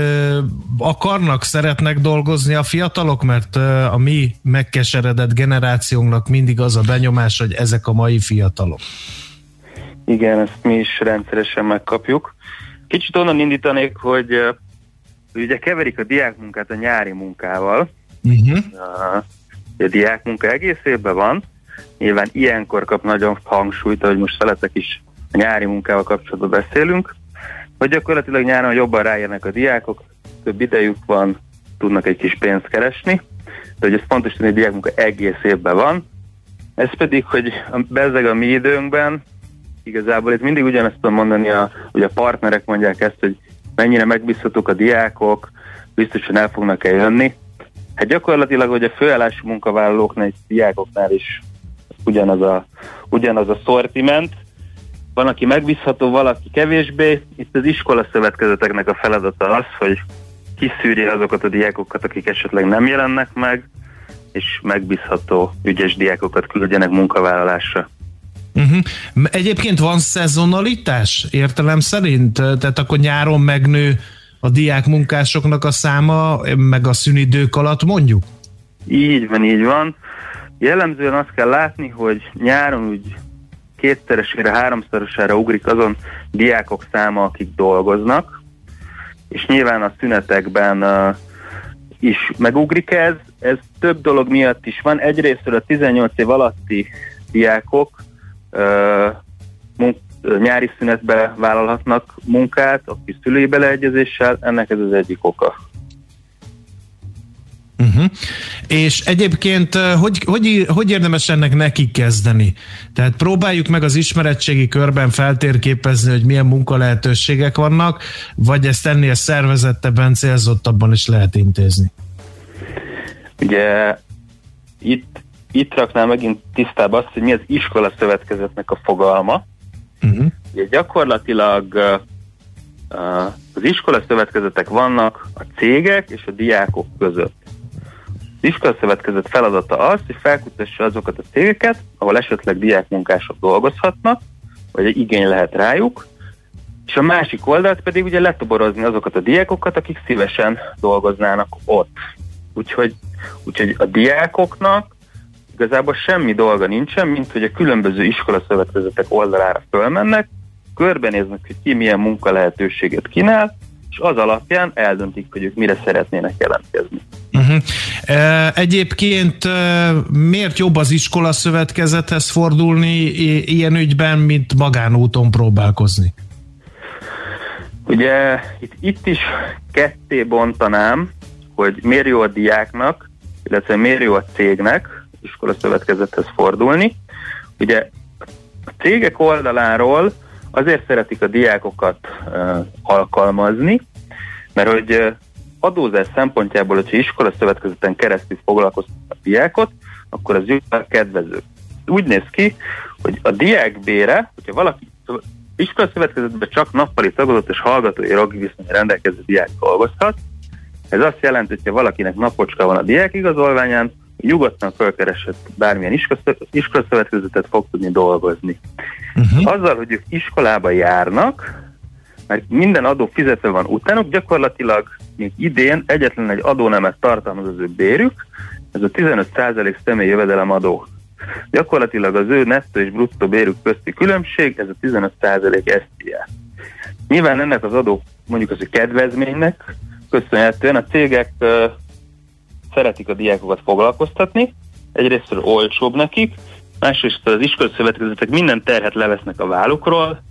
akarnak, szeretnek dolgozni a fiatalok, mert a mi megkeseredett generációnknak mindig az a benyomás, hogy ezek a mai fiatalok. Igen, ezt mi is rendszeresen megkapjuk. Kicsit onnan indítanék, hogy ugye keverik a diákmunkát a nyári munkával. Uh-huh. A diákmunka egész évben van, nyilván ilyenkor kap nagyon hangsúlyt, hogy most veletek is a nyári munkával kapcsolatban beszélünk, hogy gyakorlatilag nyáron jobban rájönnek a diákok, több idejük van, tudnak egy kis pénzt keresni, de hogy ez fontos hogy a diákmunka egész évben van, ez pedig, hogy bezzeg a mi időnkben, igazából itt mindig ugyanezt tudom mondani, a, hogy a partnerek mondják ezt, hogy mennyire megbízhatók a diákok, biztosan el fognak el jönni. Hát gyakorlatilag, hogy a főállású munkavállalóknál és diákoknál is ugyanaz a, ugyanaz a szortiment, van, aki megbízható, valaki kevésbé. Itt az iskola szövetkezeteknek a feladata az, hogy kiszűrje azokat a diákokat, akik esetleg nem jelennek meg, és megbízható, ügyes diákokat küldjenek munkavállalásra. Uh-huh. Egyébként van szezonalitás értelem szerint? Tehát akkor nyáron megnő a diák munkásoknak a száma, meg a szünidők alatt mondjuk? Így van, így van. Jellemzően azt kell látni, hogy nyáron úgy kétszeresére, háromszorosára ugrik azon diákok száma, akik dolgoznak, és nyilván a szünetekben uh, is megugrik ez. Ez több dolog miatt is van. Egyrészt a 18 év alatti diákok uh, munk- nyári szünetbe vállalhatnak munkát, aki szülői beleegyezéssel, ennek ez az egyik oka. Uh-huh. És egyébként hogy, hogy, hogy érdemes ennek neki kezdeni? Tehát próbáljuk meg az ismeretségi körben feltérképezni, hogy milyen munkalehetőségek vannak, vagy ezt ennél szervezettebben, célzottabban is lehet intézni? Ugye itt, itt raknám megint tisztába azt, hogy mi az iskola szövetkezetnek a fogalma. Uh-huh. Ugye gyakorlatilag uh, az iskola szövetkezetek vannak a cégek és a diákok között szövetkezet feladata az, hogy felkutassa azokat a cégeket, ahol esetleg diákmunkások dolgozhatnak, vagy egy igény lehet rájuk, és a másik oldalt pedig ugye letoborozni azokat a diákokat, akik szívesen dolgoznának ott. Úgyhogy, úgyhogy a diákoknak igazából semmi dolga nincsen, mint hogy a különböző iskolaszövetkezetek oldalára fölmennek, körbenéznek, hogy ki milyen munka lehetőséget kínál, és az alapján eldöntik, hogy ők mire szeretnének jelentkezni. Uh-huh. Egyébként miért jobb az iskola szövetkezethez fordulni ilyen ügyben, mint magánúton próbálkozni? Ugye itt, itt is ketté bontanám, hogy miért jó a diáknak, illetve miért jó a cégnek iskola szövetkezethez fordulni. Ugye a cégek oldaláról azért szeretik a diákokat alkalmazni, Mert hogy adózás szempontjából, hogyha iskola szövetkezeten keresztül foglalkoztatnak a diákot, akkor az jóval kedvező. Úgy néz ki, hogy a diákbére, hogyha valaki iskola szövetkezetben csak nappali tagozott és hallgatói jogi viszony rendelkező diák dolgozhat, ez azt jelenti, hogy ha valakinek napocska van a diák igazolványán, nyugodtan felkeresett bármilyen iskolaszövetkezetet fog tudni dolgozni. Uh-huh. Azzal, hogy ők iskolába járnak, mert minden adó fizetve van utánuk, gyakorlatilag még idén egyetlen egy adónemet tartalmaz az ő bérük, ez a 15% személy jövedelem adó. Gyakorlatilag az ő nettó és bruttó bérük közti különbség, ez a 15% SZIA. Nyilván ennek az adó mondjuk az, hogy kedvezménynek köszönhetően a cégek szeretik a diákokat foglalkoztatni, egyrészt olcsóbb nekik, másrészt az iskolaszövetkezetek minden terhet levesznek a vállukról,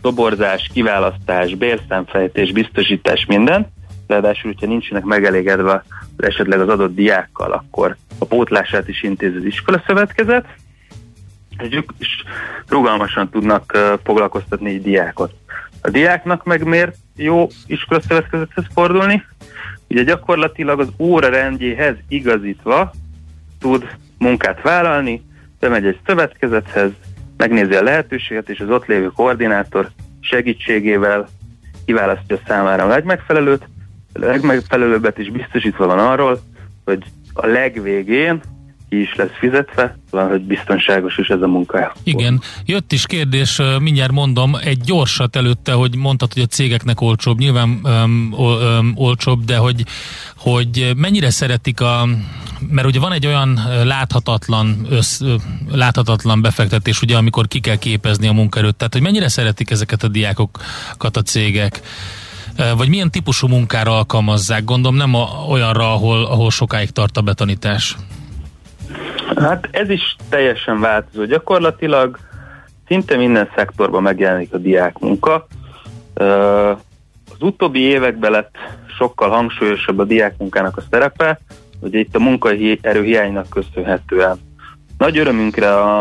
toborzás, kiválasztás, bérszámfejtés, biztosítás, minden. Ráadásul, hogyha nincsenek megelégedve esetleg az adott diákkal, akkor a pótlását is intéz az iskolaszövetkezet, és ők is rugalmasan tudnak foglalkoztatni egy diákot. A diáknak meg miért jó iskolaszövetkezethez fordulni? Ugye gyakorlatilag az óra rendjéhez igazítva tud munkát vállalni, bemegy egy szövetkezethez, megnézi a lehetőséget, és az ott lévő koordinátor segítségével kiválasztja számára a legmegfelelőt, a legmegfelelőbbet is biztosítva van arról, hogy a legvégén ki is lesz fizetve, van, hogy biztonságos is ez a munka. Igen, jött is kérdés, mindjárt mondom, egy gyorsat előtte, hogy mondtad, hogy a cégeknek olcsóbb, nyilván um, um, olcsóbb, de hogy, hogy mennyire szeretik a, mert ugye van egy olyan láthatatlan, össz, láthatatlan befektetés, ugye, amikor ki kell képezni a munkaerőt, tehát hogy mennyire szeretik ezeket a diákokat a cégek, vagy milyen típusú munkára alkalmazzák, gondolom nem a, olyanra, ahol, ahol sokáig tart a betanítás. Hát ez is teljesen változó. Gyakorlatilag szinte minden szektorban megjelenik a diák munka. Az utóbbi években lett sokkal hangsúlyosabb a diákmunkának a szerepe, hogy itt a munkaerő hiánynak köszönhetően. Nagy örömünkre a,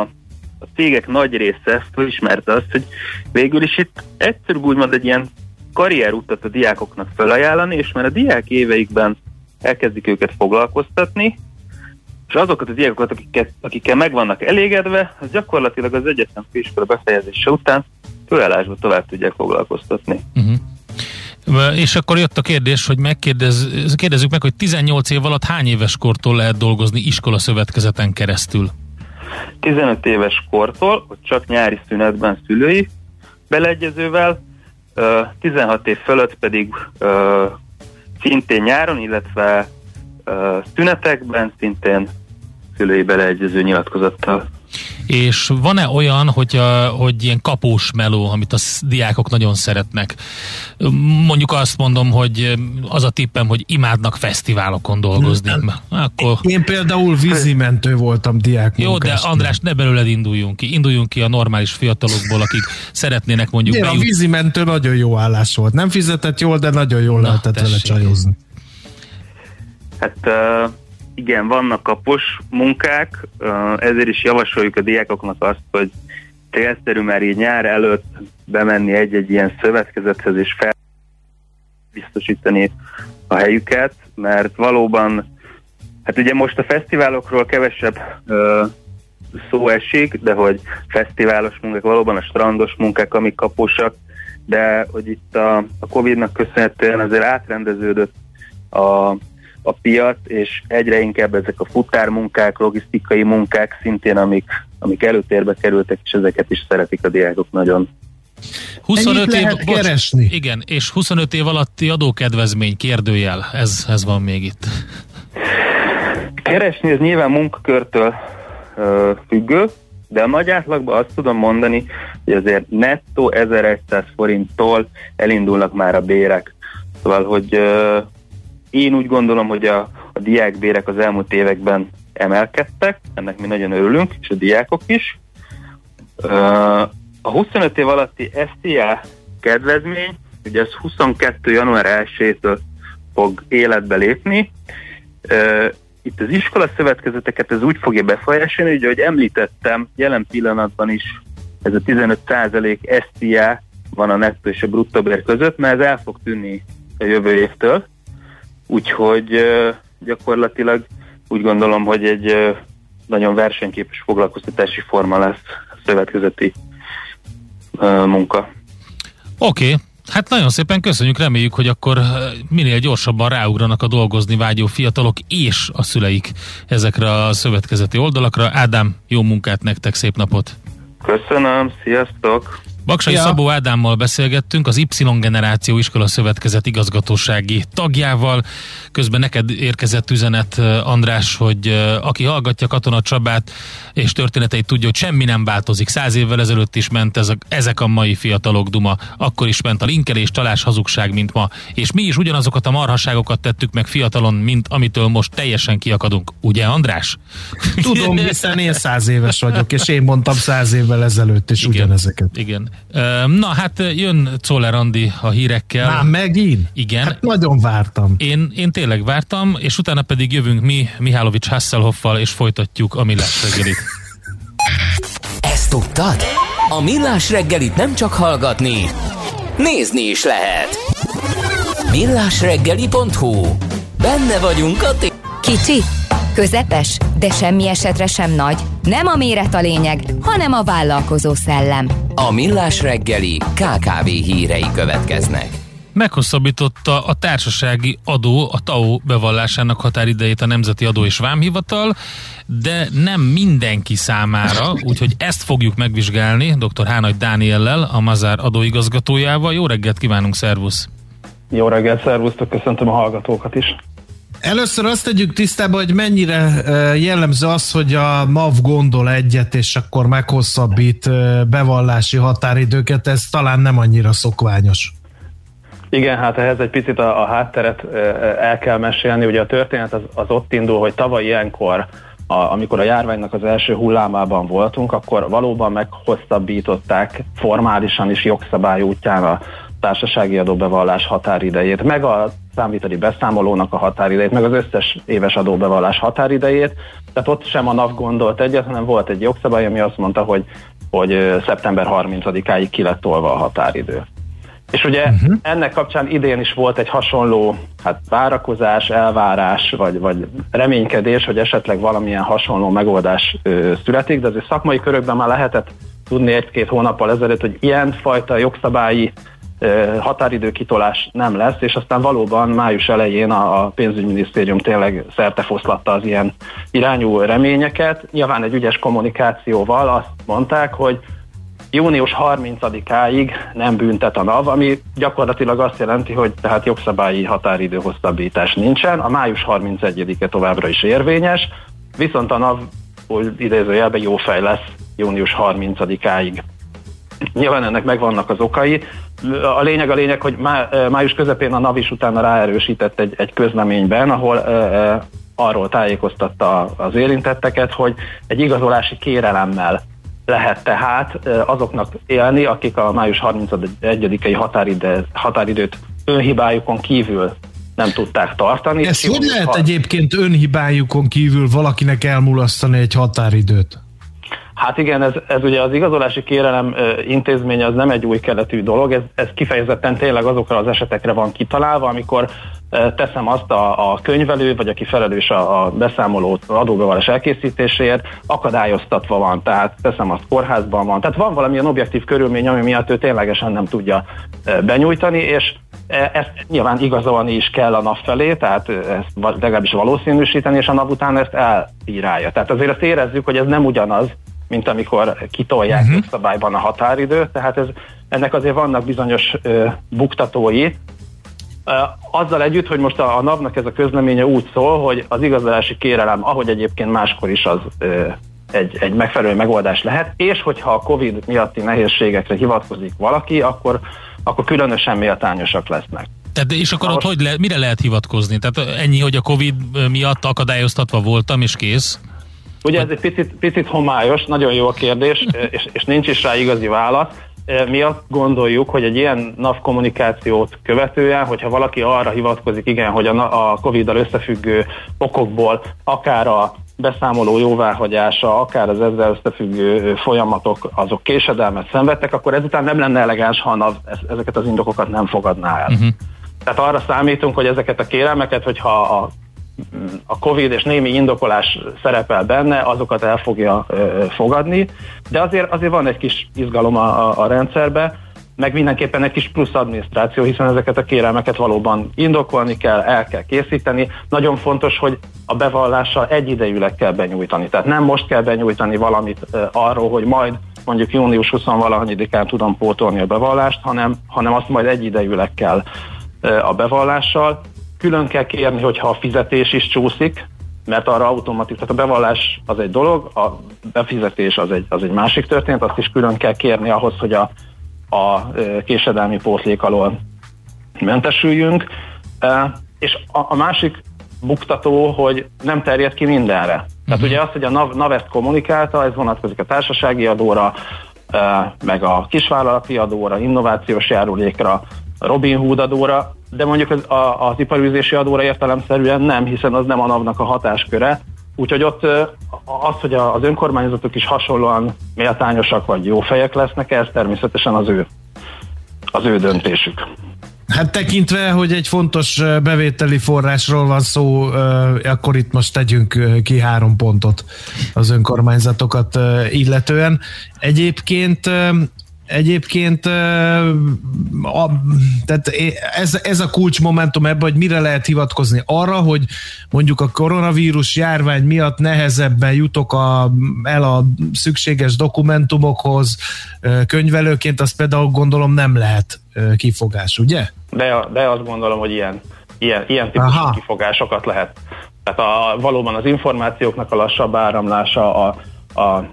a cégek nagy része felismerte azt, hogy végül is itt egyszerűbb úgymond egy ilyen karrierutat a diákoknak felajánlani, és már a diák éveikben elkezdik őket foglalkoztatni, és azokat a diákokat, akiket, akikkel meg vannak elégedve, az gyakorlatilag az egyetem főiskola befejezése után főállásba tovább tudják foglalkoztatni. Uh-huh. És akkor jött a kérdés, hogy megkérdez, kérdezzük meg, hogy 18 év alatt hány éves kortól lehet dolgozni iskola szövetkezeten keresztül? 15 éves kortól, hogy csak nyári szünetben szülői beleegyezővel, 16 év fölött pedig szintén nyáron, illetve szünetekben szintén szülői beleegyező nyilatkozattal. És van-e olyan, hogy, a, hogy ilyen kapós meló, amit a diákok nagyon szeretnek? Mondjuk azt mondom, hogy az a tippem, hogy imádnak fesztiválokon dolgozni. Akkor... Én például vízimentő voltam diák Jó, de András, ne belőled induljunk ki. Induljunk ki a normális fiatalokból, akik szeretnének mondjuk Igen, bejut... a vízimentő nagyon jó állás volt. Nem fizetett jól, de nagyon jól Na, lehetett tessék. vele csajozni. Hát uh, igen, vannak kapos munkák, uh, ezért is javasoljuk a diákoknak azt, hogy célszerű már így nyár előtt bemenni egy-egy ilyen szövetkezethez és fel biztosítani a helyüket, mert valóban, hát ugye most a fesztiválokról kevesebb uh, szó esik, de hogy fesztiválos munkák, valóban a strandos munkák, amik kaposak, de hogy itt a, a Covid-nak köszönhetően azért átrendeződött a a piac, és egyre inkább ezek a futármunkák, logisztikai munkák szintén, amik, amik előtérbe kerültek, és ezeket is szeretik a diákok nagyon. 25 év, bocs, keresni. Igen, és 25 év alatti adókedvezmény kérdőjel, ez, ez van még itt. Keresni ez nyilván munkakörtől ö, függő, de a nagy átlagban azt tudom mondani, hogy azért nettó 1100 forinttól elindulnak már a bérek. Szóval, hogy ö, én úgy gondolom, hogy a, a diákbérek az elmúlt években emelkedtek, ennek mi nagyon örülünk, és a diákok is. A 25 év alatti SZIA kedvezmény, ugye ez 22. január 1-től fog életbe lépni. Itt az iskola szövetkezeteket ez úgy fogja befolyásolni, hogy ahogy említettem, jelen pillanatban is ez a 15% SZIA van a nettó és a bruttó bér között, mert ez el fog tűnni a jövő évtől, úgyhogy gyakorlatilag úgy gondolom, hogy egy nagyon versenyképes foglalkoztatási forma lesz a szövetkezeti munka. Oké, okay. Hát nagyon szépen köszönjük, reméljük, hogy akkor minél gyorsabban ráugranak a dolgozni vágyó fiatalok és a szüleik ezekre a szövetkezeti oldalakra. Ádám, jó munkát nektek, szép napot! Köszönöm, sziasztok! Baksai ja. Szabó Ádámmal beszélgettünk, az Y Generáció Iskola Szövetkezet igazgatósági tagjával. Közben neked érkezett üzenet, András, hogy aki hallgatja Katona Csabát és történeteit tudja, hogy semmi nem változik. Száz évvel ezelőtt is ment ez a, ezek a mai fiatalok duma. Akkor is ment a linkelés, talás, hazugság, mint ma. És mi is ugyanazokat a marhaságokat tettük meg fiatalon, mint amitől most teljesen kiakadunk. Ugye, András? Tudom, hiszen én száz éves vagyok, és én mondtam száz évvel ezelőtt is igen, ugyanezeket. Igen. Na hát jön Czoller Andi a hírekkel. Már megint? Igen. Hát nagyon vártam. Én, én tényleg vártam, és utána pedig jövünk mi Mihálovics Hasselhoffal, és folytatjuk a Millás reggelit. Ezt tudtad? A Millás reggelit nem csak hallgatni, nézni is lehet. Millásreggeli.hu Benne vagyunk a t- Kicsi, közepes, de semmi esetre sem nagy. Nem a méret a lényeg, hanem a vállalkozó szellem. A Millás reggeli KKV hírei következnek. Meghosszabbította a társasági adó, a TAO bevallásának határidejét a Nemzeti Adó és Vámhivatal, de nem mindenki számára, úgyhogy ezt fogjuk megvizsgálni dr. Hánagy Dániellel, a Mazár adóigazgatójával. Jó reggelt kívánunk, szervusz! Jó reggelt, szervusztok, köszöntöm a hallgatókat is! Először azt tegyük tisztába, hogy mennyire jellemző az, hogy a MAV gondol egyet, és akkor meghosszabbít bevallási határidőket, ez talán nem annyira szokványos. Igen, hát ehhez egy picit a, a hátteret el kell mesélni. Ugye a történet az, az ott indul, hogy tavaly ilyenkor, a, amikor a járványnak az első hullámában voltunk, akkor valóban meghosszabbították formálisan is jogszabály útján a társasági adóbevallás határidejét, meg a számviteli beszámolónak a határidejét, meg az összes éves adóbevallás határidejét. Tehát ott sem a NAV gondolt egyet, hanem volt egy jogszabály, ami azt mondta, hogy, hogy szeptember 30-áig ki lett tolva a határidő. És ugye uh-huh. ennek kapcsán idén is volt egy hasonló hát várakozás, elvárás, vagy, vagy reménykedés, hogy esetleg valamilyen hasonló megoldás ö, születik, de azért szakmai körökben már lehetett tudni egy-két hónappal ezelőtt, hogy ilyen fajta jogszabályi határidő kitolás nem lesz, és aztán valóban május elején a, pénzügyminisztérium tényleg szertefoszlatta az ilyen irányú reményeket. Nyilván egy ügyes kommunikációval azt mondták, hogy június 30-áig nem büntet a NAV, ami gyakorlatilag azt jelenti, hogy tehát jogszabályi határidő hosszabbítás nincsen, a május 31-e továbbra is érvényes, viszont a NAV idézőjelben jó fej lesz június 30-áig. Nyilván ennek megvannak az okai. A lényeg a lényeg, hogy má, május közepén a NAV is utána ráerősített egy, egy közleményben, ahol e, arról tájékoztatta az érintetteket, hogy egy igazolási kérelemmel lehet tehát azoknak élni, akik a május 31-i határidő, határidőt önhibájukon kívül nem tudták tartani. Ez hogy lehet ha... egyébként önhibájukon kívül valakinek elmulasztani egy határidőt? Hát igen, ez, ez ugye az igazolási kérelem intézménye az nem egy új keletű dolog, ez, ez kifejezetten tényleg azokra az esetekre van kitalálva, amikor teszem azt a, a könyvelő, vagy aki felelős a, a beszámoló adóbevallás elkészítéséért, akadályoztatva van, tehát teszem azt kórházban van. Tehát van valamilyen objektív körülmény, ami miatt ő ténylegesen nem tudja benyújtani, és ezt nyilván igazolni is kell a NAV felé, tehát ezt legalábbis valószínűsíteni, és a NAV után ezt elírálja. Tehát azért azt érezzük, hogy ez nem ugyanaz, mint amikor kitolják uh-huh. szabályban a határidőt, tehát ez, ennek azért vannak bizonyos ö, buktatói, azzal együtt, hogy most a, a NAV-nak ez a közleménye úgy szól, hogy az igazolási kérelem, ahogy egyébként máskor is az ö, egy, egy megfelelő megoldás lehet, és hogyha a COVID miatti nehézségekre hivatkozik valaki, akkor, akkor különösen méltányosak lesznek. Tehát, és akkor ott hogy le, mire lehet hivatkozni? Tehát ennyi, hogy a Covid miatt akadályoztatva voltam, és kész? Ugye ez egy picit, picit homályos, nagyon jó a kérdés, és, és nincs is rá igazi válasz. Mi azt gondoljuk, hogy egy ilyen NAV kommunikációt követően, hogyha valaki arra hivatkozik, igen, hogy a, a Covid-dal összefüggő okokból akár a beszámoló jóváhagyása, akár az ezzel összefüggő folyamatok, azok késedelmet szenvedtek, akkor ezután nem lenne elegáns, ha NAV ezeket az indokokat nem fogadná el. Uh-huh. Tehát arra számítunk, hogy ezeket a kérelmeket, hogyha a a Covid és némi indokolás szerepel benne, azokat el fogja fogadni, de azért, azért van egy kis izgalom a, a, rendszerbe, meg mindenképpen egy kis plusz adminisztráció, hiszen ezeket a kérelmeket valóban indokolni kell, el kell készíteni. Nagyon fontos, hogy a bevallással egyidejűleg kell benyújtani. Tehát nem most kell benyújtani valamit arról, hogy majd mondjuk június 20 valahanyadikán tudom pótolni a bevallást, hanem, hanem azt majd egyidejűleg kell a bevallással. Külön kell kérni, hogyha a fizetés is csúszik, mert arra automatikus, tehát a bevallás az egy dolog, a befizetés az egy, az egy másik történet, azt is külön kell kérni ahhoz, hogy a a késedelmi pótlék alól mentesüljünk. És a, másik buktató, hogy nem terjed ki mindenre. Uh-huh. Tehát ugye az, hogy a NAV, NAV ezt kommunikálta, ez vonatkozik a társasági adóra, meg a kisvállalati adóra, innovációs járulékra, Robin Hood adóra, de mondjuk az, a, az iparűzési adóra értelemszerűen nem, hiszen az nem a NAV-nak a hatásköre, Úgyhogy ott az, hogy az önkormányzatok is hasonlóan méltányosak vagy jó fejek lesznek, ez természetesen az ő, az ő döntésük. Hát tekintve, hogy egy fontos bevételi forrásról van szó, akkor itt most tegyünk ki három pontot az önkormányzatokat illetően. Egyébként Egyébként a, tehát ez, ez a kulcsmomentum ebben, hogy mire lehet hivatkozni arra, hogy mondjuk a koronavírus járvány miatt nehezebben jutok a, el a szükséges dokumentumokhoz könyvelőként, azt például gondolom nem lehet kifogás, ugye? De, de azt gondolom, hogy ilyen, ilyen, ilyen típusú Aha. kifogásokat lehet. Tehát a, valóban az információknak a lassabb áramlása, a, a,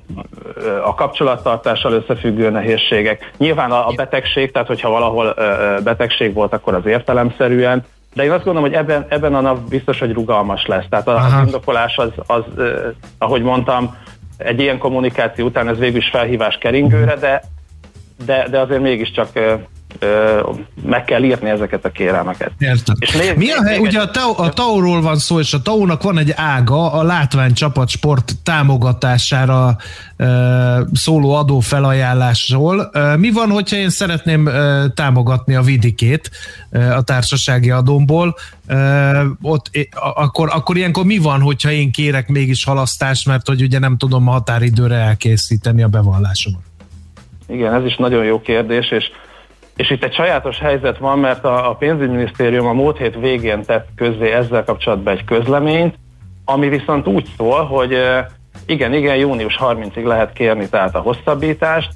a kapcsolattartással összefüggő nehézségek. Nyilván a, a betegség, tehát hogyha valahol betegség volt, akkor az értelemszerűen, de én azt gondolom, hogy ebben, ebben a nap biztos, hogy rugalmas lesz. Tehát az indokolás az, az, ahogy mondtam, egy ilyen kommunikáció után ez végül is felhívás keringőre, de, de, de azért mégiscsak meg kell írni ezeket a kérelmeket. Értem. És nézd, Mi a hely, ugye a, TAO, a TAO-ról van szó, és a TAO-nak van egy ága a látványcsapatsport támogatására e, szóló adófelajánlásról. E, mi van, hogyha én szeretném e, támogatni a vidikét e, a társasági adómból? E, ott, e, akkor, akkor ilyenkor mi van, hogyha én kérek mégis halasztást, mert hogy ugye nem tudom a határidőre elkészíteni a bevallásomat? Igen, ez is nagyon jó kérdés, és és itt egy sajátos helyzet van, mert a, a pénzügyminisztérium a múlt hét végén tett közzé ezzel kapcsolatban egy közleményt, ami viszont úgy szól, hogy igen, igen, június 30-ig lehet kérni tehát a hosszabbítást,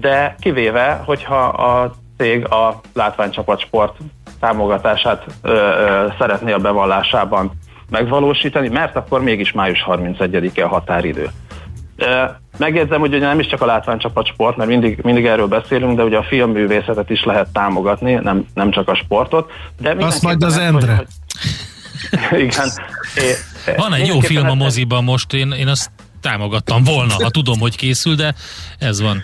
de kivéve, hogyha a cég a látványcsapatsport támogatását ö, ö, szeretné a bevallásában megvalósítani, mert akkor mégis május 31-e a határidő. Megjegyzem, hogy ugye nem is csak a látványcsapat sport, mert mindig, mindig erről beszélünk, de ugye a filmművészetet is lehet támogatni, nem, nem csak a sportot. De Azt majd az Endre. Hogy, hogy, igen. É, Van egy jó film a moziban most, én, én azt támogattam volna, ha tudom, hogy készül, de ez van.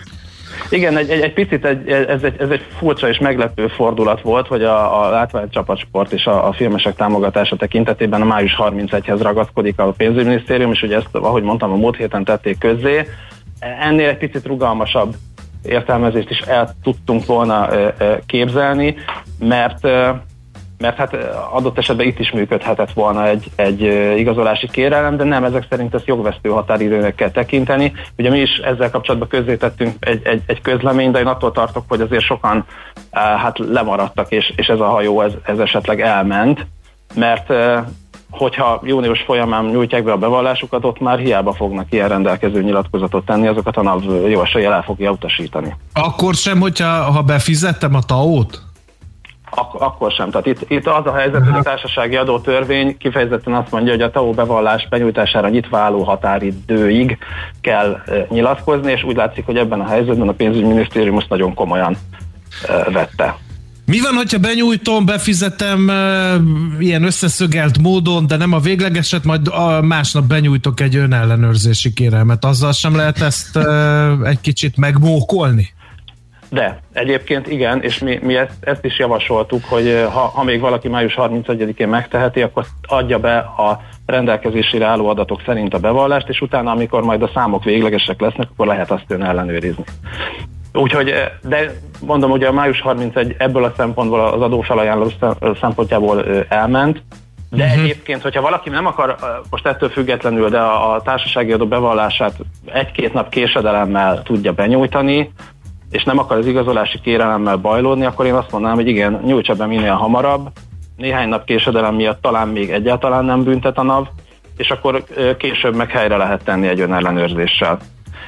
Igen, egy, egy, egy picit egy, ez, egy, ez egy furcsa és meglepő fordulat volt, hogy a, a látványcsapatsport és a, a filmesek támogatása tekintetében a május 31-hez ragaszkodik a pénzügyminisztérium, és ugye ezt, ahogy mondtam, a múlt héten tették közzé. Ennél egy picit rugalmasabb értelmezést is el tudtunk volna képzelni, mert mert hát adott esetben itt is működhetett volna egy, egy igazolási kérelem, de nem, ezek szerint ezt jogvesztő határidőnek kell tekinteni. Ugye mi is ezzel kapcsolatban közzétettünk egy, egy, egy közleményt, de én attól tartok, hogy azért sokan hát lemaradtak, és, és ez a hajó ez, ez esetleg elment, mert hogyha június folyamán nyújtják be a bevallásukat, ott már hiába fognak ilyen rendelkező nyilatkozatot tenni, azokat a NAV jó eséllyel el fogja utasítani. Akkor sem, hogyha ha befizettem a TAO-t? Ak- akkor sem. Tehát itt, itt az a helyzet, hogy a társasági adótörvény kifejezetten azt mondja, hogy a TAO bevallás benyújtására nyitva álló határidőig kell nyilatkozni, és úgy látszik, hogy ebben a helyzetben a pénzügyminisztérium azt nagyon komolyan vette. Mi van, hogyha benyújtom, befizetem ilyen összeszögelt módon, de nem a véglegeset, majd másnap benyújtok egy önellenőrzési kérelmet. Azzal sem lehet ezt egy kicsit megmókolni? De egyébként igen, és mi, mi ezt, ezt is javasoltuk, hogy ha, ha még valaki május 31-én megteheti, akkor adja be a rendelkezésére álló adatok szerint a bevallást, és utána, amikor majd a számok véglegesek lesznek, akkor lehet azt ön ellenőrizni. Úgyhogy, de mondom, ugye a május 31 ebből a szempontból az adófelajánló szempontjából elment, de uh-huh. egyébként, hogyha valaki nem akar, most ettől függetlenül, de a, a társasági adó bevallását egy-két nap késedelemmel tudja benyújtani, és nem akar az igazolási kérelemmel bajlódni, akkor én azt mondanám, hogy igen, nyújtsa be minél hamarabb, néhány nap késedelem miatt talán még egyáltalán nem büntet a NAV, és akkor később meg helyre lehet tenni egy önellenőrzéssel.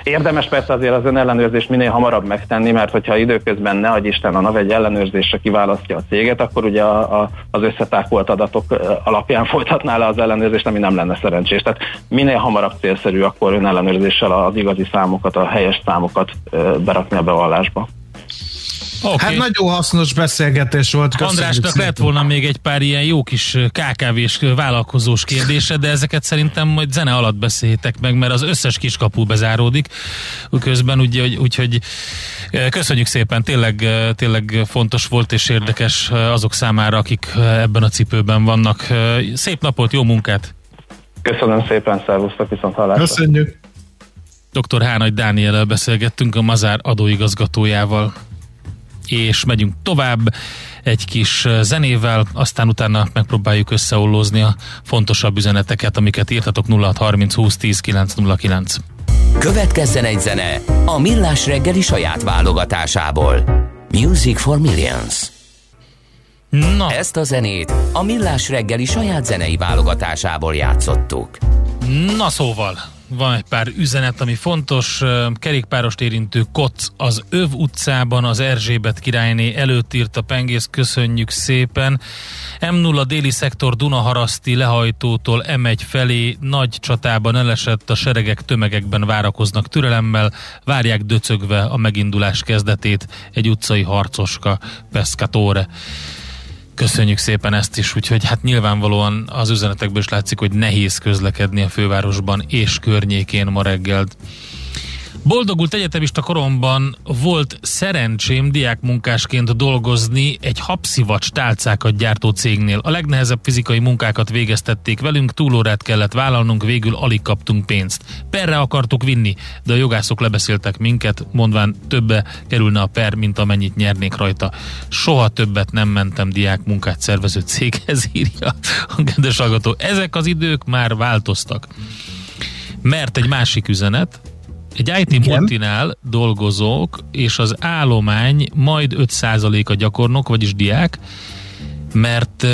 Érdemes persze azért az önellenőrzést minél hamarabb megtenni, mert hogyha időközben ne adj Isten a NAV egy ellenőrzésre kiválasztja a céget, akkor ugye a, a, az összetákolt adatok alapján folytatná le az ellenőrzést, ami nem lenne szerencsés. Tehát minél hamarabb célszerű akkor önellenőrzéssel az igazi számokat, a helyes számokat berakni a bevallásba. Okay. Hát nagyon hasznos beszélgetés volt. Köszönjük Andrásnak szépen. lett volna még egy pár ilyen jó kis KKV-s vállalkozós kérdése, de ezeket szerintem majd zene alatt beszéltek meg, mert az összes kiskapu bezáródik közben, úgyhogy, úgyhogy köszönjük szépen, tényleg, tényleg fontos volt és érdekes azok számára, akik ebben a cipőben vannak. Szép napot, jó munkát! Köszönöm szépen, szervusztok, viszont hallásra! Köszönjük! Dr. Hánagy Dániel beszélgettünk a Mazár adóigazgatójával és megyünk tovább egy kis zenével, aztán utána megpróbáljuk összeollózni a fontosabb üzeneteket, amiket írtatok 0630 20 10 909. Következzen egy zene a Millás reggeli saját válogatásából. Music for Millions. Na. Ezt a zenét a Millás reggeli saját zenei válogatásából játszottuk. Na szóval, van egy pár üzenet, ami fontos. Kerékpárost érintő koc az Öv utcában, az Erzsébet királyné előtt írt a pengész, köszönjük szépen. M0 déli szektor Dunaharaszti lehajtótól M1 felé nagy csatában elesett, a seregek tömegekben várakoznak türelemmel, várják döcögve a megindulás kezdetét egy utcai harcoska Pescatore. Köszönjük szépen ezt is, úgyhogy hát nyilvánvalóan az üzenetekből is látszik, hogy nehéz közlekedni a fővárosban és környékén ma reggel. Boldogult egyetemista koromban volt szerencsém diákmunkásként dolgozni egy habszivacs tálcákat gyártó cégnél. A legnehezebb fizikai munkákat végeztették velünk, túlórát kellett vállalnunk, végül alig kaptunk pénzt. Perre akartuk vinni, de a jogászok lebeszéltek minket, mondván többe kerülne a per, mint amennyit nyernék rajta. Soha többet nem mentem diákmunkát szervező céghez, írja a kedves hallgató. Ezek az idők már változtak. Mert egy másik üzenet, egy IT Igen. multinál dolgozók, és az állomány majd 5% a gyakornok, vagyis diák, mert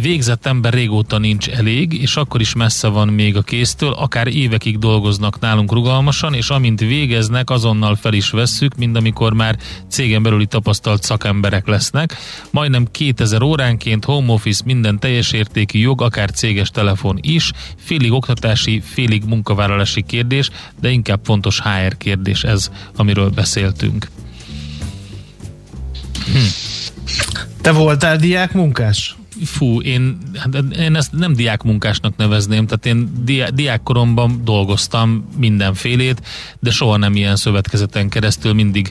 végzett ember régóta nincs elég, és akkor is messze van még a kéztől, akár évekig dolgoznak nálunk rugalmasan, és amint végeznek, azonnal fel is vesszük, mint amikor már cégen belüli tapasztalt szakemberek lesznek. Majdnem 2000 óránként home office, minden teljes értékű jog, akár céges telefon is, félig oktatási, félig munkavállalási kérdés, de inkább fontos HR kérdés ez, amiről beszéltünk. Hm. Te voltál diák munkás? Fú, én, hát én ezt nem diák munkásnak nevezném, tehát én diák, diákkoromban dolgoztam mindenfélét, de soha nem ilyen szövetkezeten keresztül, mindig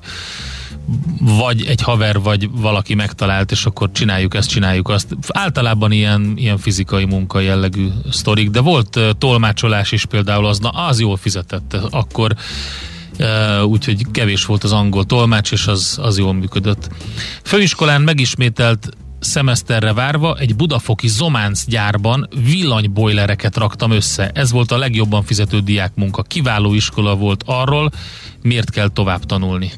vagy egy haver, vagy valaki megtalált, és akkor csináljuk ezt, csináljuk azt. Általában ilyen, ilyen fizikai munka jellegű sztorik, de volt tolmácsolás is például, az, na, az jól fizetett. Akkor úgyhogy kevés volt az angol tolmács, és az, az jól működött. Főiskolán megismételt szemeszterre várva egy budafoki Zománc gyárban villanybojlereket raktam össze. Ez volt a legjobban fizető diákmunka. Kiváló iskola volt arról, miért kell tovább tanulni.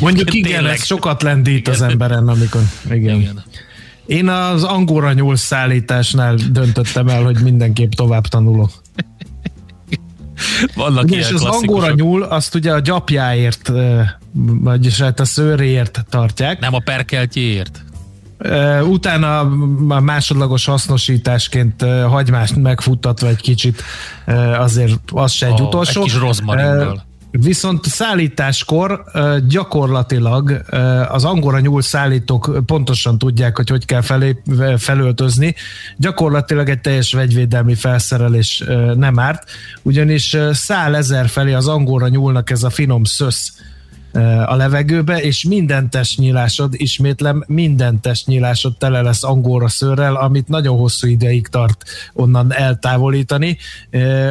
Mondjuk igen, tényleg. ez sokat lendít igen. az emberen, amikor... Igen. igen. Én az angóra nyúl szállításnál döntöttem el, hogy mindenképp tovább tanulok. Vannak ugye, és az angóra nyúl, azt ugye a gyapjáért, vagyis hát a szőréért tartják. Nem a perkeltjéért. Utána a másodlagos hasznosításként hagymást megfuttatva egy kicsit, azért az se egy oh, utolsó. Egy kis rozmarinból. Viszont szállításkor gyakorlatilag az angora nyúl szállítók pontosan tudják, hogy hogy kell felé, felöltözni. Gyakorlatilag egy teljes vegyvédelmi felszerelés nem árt, ugyanis szál ezer felé az angora nyúlnak ez a finom szösz a levegőbe, és minden testnyílásod, ismétlem, minden testnyílásod tele lesz angóra szőrrel, amit nagyon hosszú ideig tart onnan eltávolítani,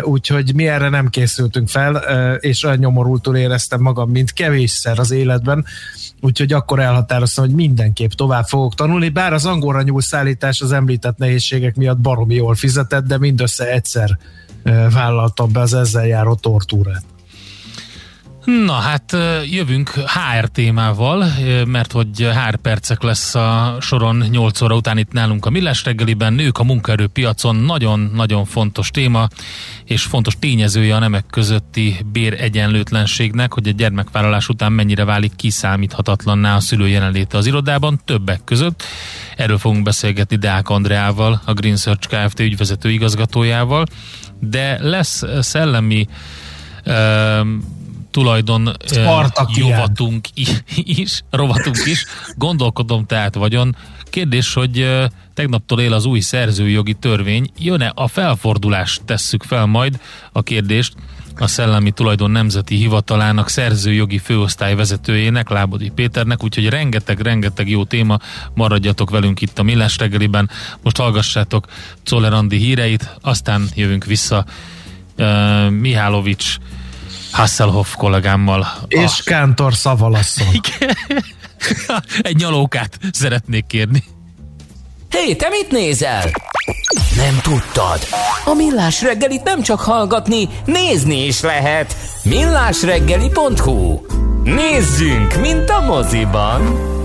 úgyhogy mi erre nem készültünk fel, és olyan nyomorultul éreztem magam, mint kevésszer az életben, úgyhogy akkor elhatároztam, hogy mindenképp tovább fogok tanulni, bár az angolra nyúl szállítás az említett nehézségek miatt baromi jól fizetett, de mindössze egyszer vállaltam be az ezzel járó tortúrát. Na hát jövünk HR témával, mert hogy HR percek lesz a soron 8 óra után itt nálunk a Millás reggeliben. Nők a munkaerőpiacon nagyon-nagyon fontos téma, és fontos tényezője a nemek közötti béregyenlőtlenségnek, hogy a gyermekvállalás után mennyire válik kiszámíthatatlanná a szülő jelenléte az irodában, többek között. Erről fogunk beszélgetni Deák Andreával, a Green Search Kft. ügyvezető igazgatójával, de lesz szellemi tulajdon jovatunk is, rovatunk is, gondolkodom tehát vagyon. Kérdés, hogy tegnaptól él az új szerzőjogi törvény, jön-e a felfordulást, tesszük fel majd a kérdést. A Szellemi Tulajdon Nemzeti Hivatalának szerzőjogi főosztály vezetőjének, Lábodi Péternek, úgyhogy rengeteg-rengeteg jó téma, maradjatok velünk itt a Millás reggeliben. Most hallgassátok Czoller Andi híreit, aztán jövünk vissza. Uh, Mihálovics Hasselhoff kollégámmal. És a... Kántor szavalasszon. Egy nyalókát szeretnék kérni. Hé, hey, te mit nézel? Nem tudtad? A Millás reggelit nem csak hallgatni, nézni is lehet. millásreggeli.hu Nézzünk, mint a moziban!